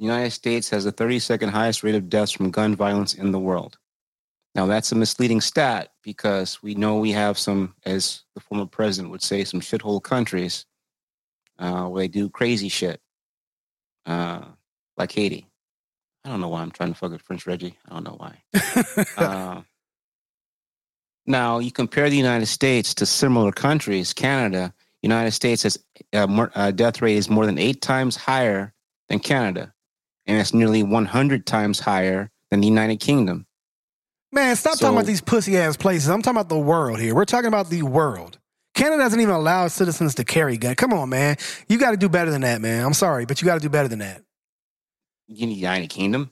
The United States has the 32nd highest rate of deaths from gun violence in the world. Now that's a misleading stat because we know we have some, as the former president would say, some shithole countries uh, where they do crazy shit, uh, like Haiti. I don't know why I'm trying to fuck with French Reggie. I don't know why. Uh, now you compare the United States to similar countries. Canada, United States has uh, more, uh, death rate is more than eight times higher than Canada, and it's nearly 100 times higher than the United Kingdom. Man, stop So- talking about these pussy ass places. I'm talking about the world here. We're talking about the world. Canada doesn't even allow citizens to carry gun. Come on, man. You got to do better than that, man. I'm sorry, but you got to do better than that. You need the United Kingdom.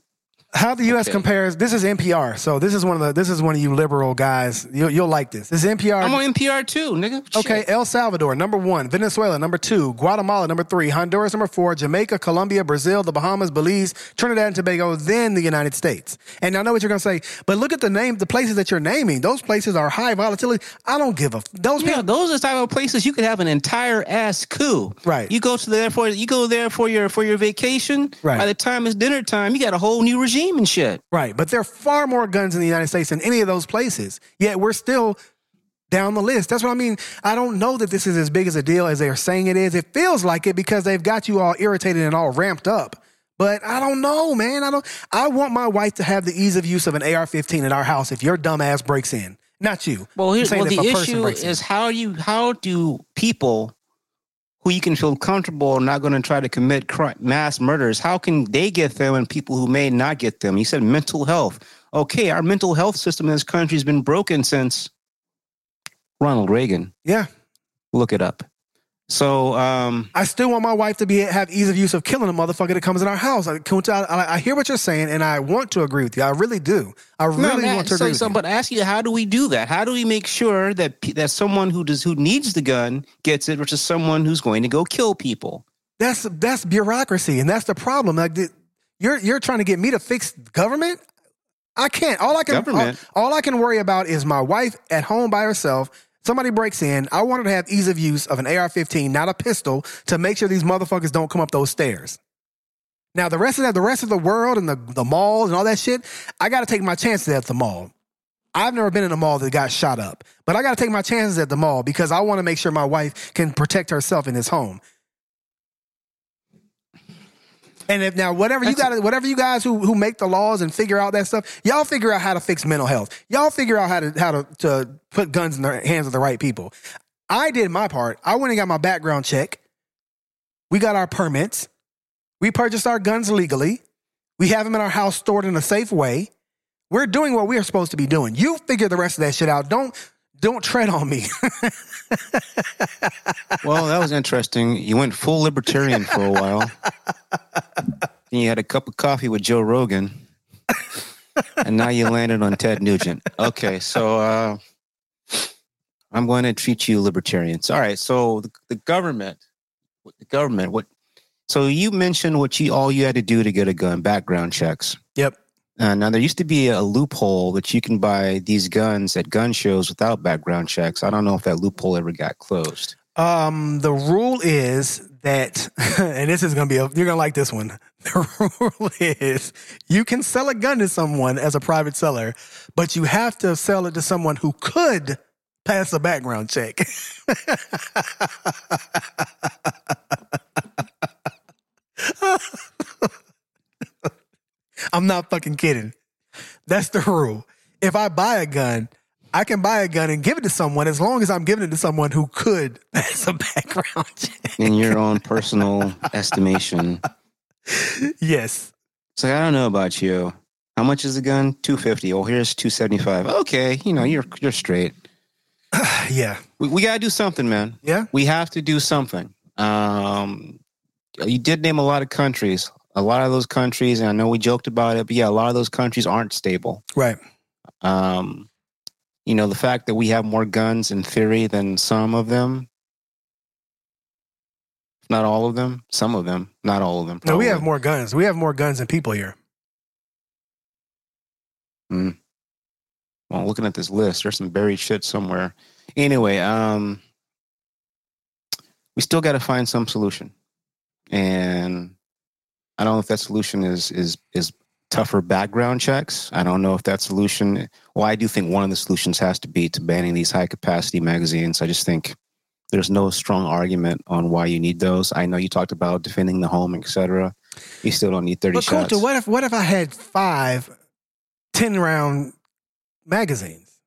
How the U.S. Okay. compares? This is NPR, so this is one of the this is one of you liberal guys. You'll, you'll like this. This is NPR. I'm on NPR too, nigga. Okay, El Salvador, number one. Venezuela, number two. Guatemala, number three. Honduras, number four. Jamaica, Colombia, Brazil, the Bahamas, Belize, Trinidad and Tobago, then the United States. And I know what you're going to say, but look at the name, the places that you're naming. Those places are high volatility. I don't give a. f- Those Yeah, people. those are the type of places you could have an entire ass coup. Right. You go to there for you go there for your for your vacation. Right. By the time it's dinner time, you got a whole new regime and shit. Right. But there are far more guns in the United States than any of those places. Yet we're still down the list. That's what I mean. I don't know that this is as big as a deal as they're saying it is. It feels like it because they've got you all irritated and all ramped up. But I don't know, man. I don't I want my wife to have the ease of use of an AR-15 at our house if your dumb ass breaks in. Not you. Well, I'm here, saying well the issue breaks in. is how you how do people who you can feel comfortable are not going to try to commit cri- mass murders? How can they get them and people who may not get them? You said mental health. Okay, our mental health system in this country has been broken since Ronald Reagan. Yeah. Look it up. So, um, I still want my wife to be have ease of use of killing a motherfucker that comes in our house. I, I, I hear what you're saying, and I want to agree with you. I really do. I really no, man, want to so, agree. so, with you. but I ask you, how do we do that? How do we make sure that that someone who does who needs the gun gets it versus someone who's going to go kill people? That's that's bureaucracy, and that's the problem. Like the, you're you're trying to get me to fix government. I can't. All I can All, all I can worry about is my wife at home by herself. Somebody breaks in. I want her to have ease of use of an AR-15, not a pistol, to make sure these motherfuckers don't come up those stairs. Now the rest of that, the rest of the world and the the malls and all that shit, I got to take my chances at the mall. I've never been in a mall that got shot up, but I got to take my chances at the mall because I want to make sure my wife can protect herself in this home. And if now whatever you got, whatever you guys who who make the laws and figure out that stuff, y'all figure out how to fix mental health. Y'all figure out how to how to, to put guns in the hands of the right people. I did my part. I went and got my background check. We got our permits. We purchased our guns legally. We have them in our house stored in a safe way. We're doing what we are supposed to be doing. You figure the rest of that shit out. Don't don't tread on me. Well, that was interesting. You went full libertarian for a while. Then you had a cup of coffee with Joe Rogan, and now you landed on Ted Nugent. Okay, so uh, I'm going to treat you libertarians. All right. So the, the government, the government, what? So you mentioned what you all you had to do to get a gun, background checks. yep. Uh, now there used to be a loophole that you can buy these guns at gun shows without background checks. I don't know if that loophole ever got closed. Um, the rule is that, and this is gonna be a, you're gonna like this one. The rule is you can sell a gun to someone as a private seller, but you have to sell it to someone who could pass a background check. I'm not fucking kidding. That's the rule. If I buy a gun, I can buy a gun and give it to someone as long as I'm giving it to someone who could pass a background check. In your own personal estimation. Yes. So I don't know about you. How much is a gun? Two fifty. Well, here's two seventy five. Okay, you know you're you're straight. Yeah. We, we got to do something, man. Yeah. We have to do something. Um, you did name a lot of countries. A lot of those countries, and I know we joked about it, but yeah, a lot of those countries aren't stable. Right. Um, you know, the fact that we have more guns in theory than some of them, not all of them, some of them, not all of them. No, we have more guns. We have more guns than people here. Well, looking at this list, there's some buried shit somewhere. Anyway, um, we still got to find some solution, and I don't know if that solution is is is tougher background checks. I don't know if that solution. Well, I do think one of the solutions has to be to banning these high capacity magazines. I just think there's no strong argument on why you need those. I know you talked about defending the home, etc. You still don't need thirty But shots. Kunta, what if what if I had five 10 round magazines?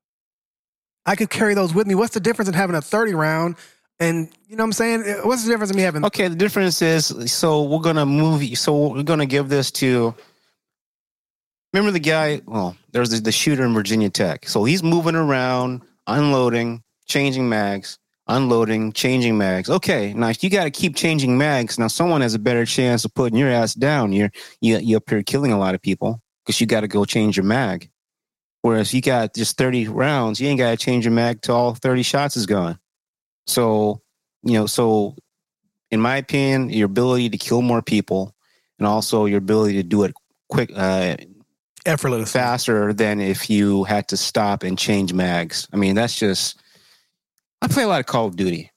I could carry those with me. What's the difference in having a 30 round and you know what I'm saying? What's the difference in me having Okay, the difference is so we're gonna move. So we're gonna give this to. Remember the guy? Well, there's the, the shooter in Virginia Tech. So he's moving around, unloading, changing mags, unloading, changing mags. Okay, now you got to keep changing mags, now someone has a better chance of putting your ass down. You're you you up here killing a lot of people because you got to go change your mag. Whereas you got just 30 rounds, you ain't got to change your mag till all 30 shots is gone. So, you know, so in my opinion, your ability to kill more people and also your ability to do it quick, uh, effortless? faster than if you had to stop and change mags. I mean, that's just. I play a lot of Call of Duty,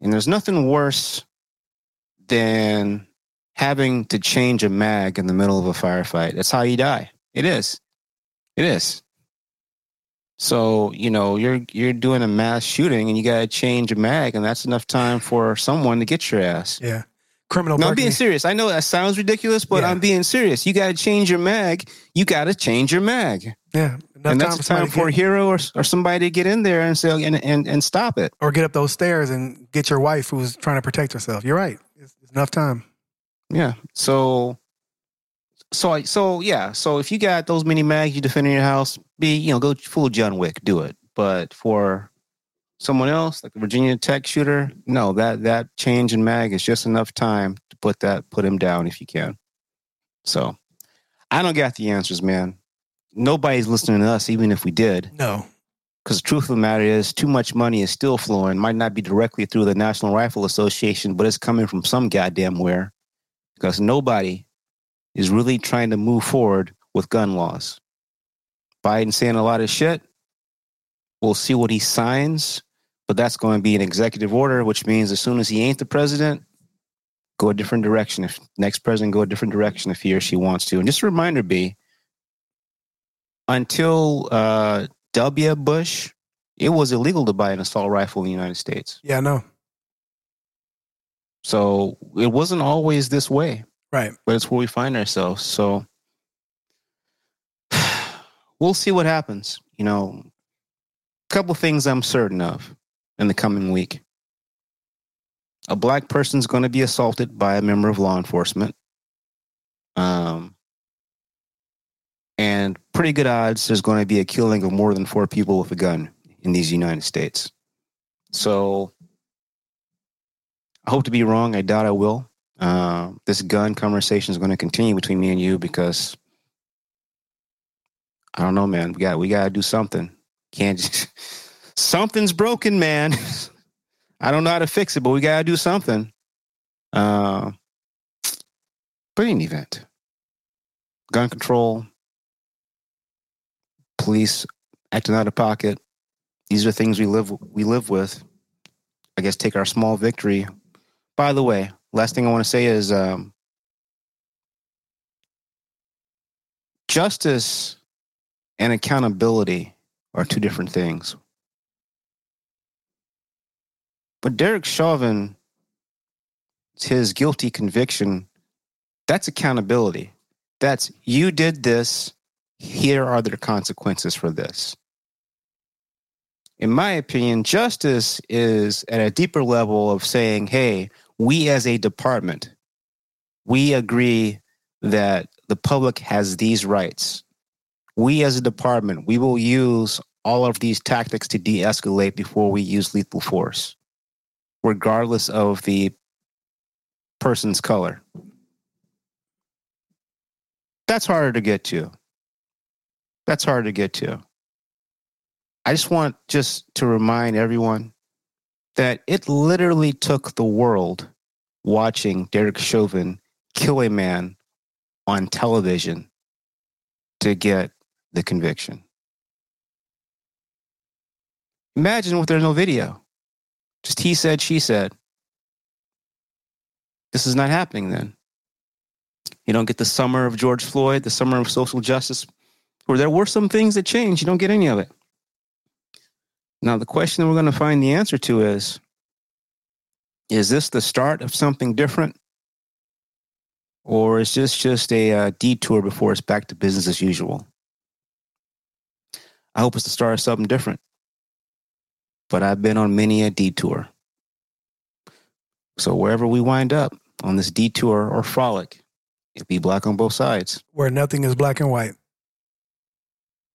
and there's nothing worse than having to change a mag in the middle of a firefight. That's how you die. It is. It is. So you know you're you're doing a mass shooting and you got to change a mag, and that's enough time for someone to get your ass. Yeah. Criminal No, I'm being serious. I know that sounds ridiculous, but Yeah. I'm being serious. You got to change your mag. You got to change your mag, Yeah. Enough and that's for the time to for a hero or, or somebody to get in there and say and, and and stop it. or get up those stairs and get your wife who's trying to protect herself. You're right. It's, it's enough time. Yeah. So, so I so yeah. So if you got those many mags, you defend in your house. Be you know go full John Wick. Do it. But for someone else, like the Virginia Tech shooter, no, that that change in mag is just enough time to put that put him down if you can. So I don't got the answers, man. Nobody's listening to us, even if we did. No. Because the truth of the matter is, too much money is still flowing. Might not be directly through the National Rifle Association, but it's coming from some goddamn where. Because nobody is really trying to move forward with gun laws. Biden saying a lot of shit. We'll see what he signs, but that's going to be an executive order, which means as soon as he ain't the president, go a different direction. If next president go a different direction if he or she wants to. And just a reminder, B, until uh, W. Bush, it was illegal to buy an assault rifle in the United States. Yeah, I know. So it wasn't always this way, Right. but it's where we find ourselves. So we'll see what happens. You know, a couple things I'm certain of in the coming week. A black person's going to be assaulted by a member of law enforcement. Um, and pretty good odds there's going to be a killing of more than four people with a gun in these United States. So I hope to be wrong. I doubt I will. Uh, this gun conversation is going to continue between me and you because I don't know, man. We got we got to do something. Can't just something's broken, man. I don't know how to fix it, but we got to do something. Uh, but in event, gun control, police acting out of pocket. These are things we live we live with. I guess take our small victory. By the way, last thing I want to say is um, justice and accountability are two different things. But Derek Chauvin, his guilty conviction, that's accountability. That's you did this. Here are the consequences for this. In my opinion, justice is at a deeper level of saying, hey, we as a department, we agree that the public has these rights. We as a department, we will use all of these tactics to de escalate before we use lethal force, regardless of the person's color. That's harder to get to. That's hard to get to. I just want just to remind everyone that it literally took the world watching Derek Chauvin kill a man on television to get the conviction. Imagine if there's no video. Just he said, she said. This is not happening then. You don't get the summer of George Floyd, the summer of social justice, where there were some things that changed. You don't get any of it. Now, the question that we're going to find the answer to is Is this the start of something different? Or is this just a uh, detour before it's back to business as usual? I hope it's the start of something different. But I've been on many a detour. So wherever we wind up on this detour or frolic, it'll be black on both sides. Where nothing is black and white.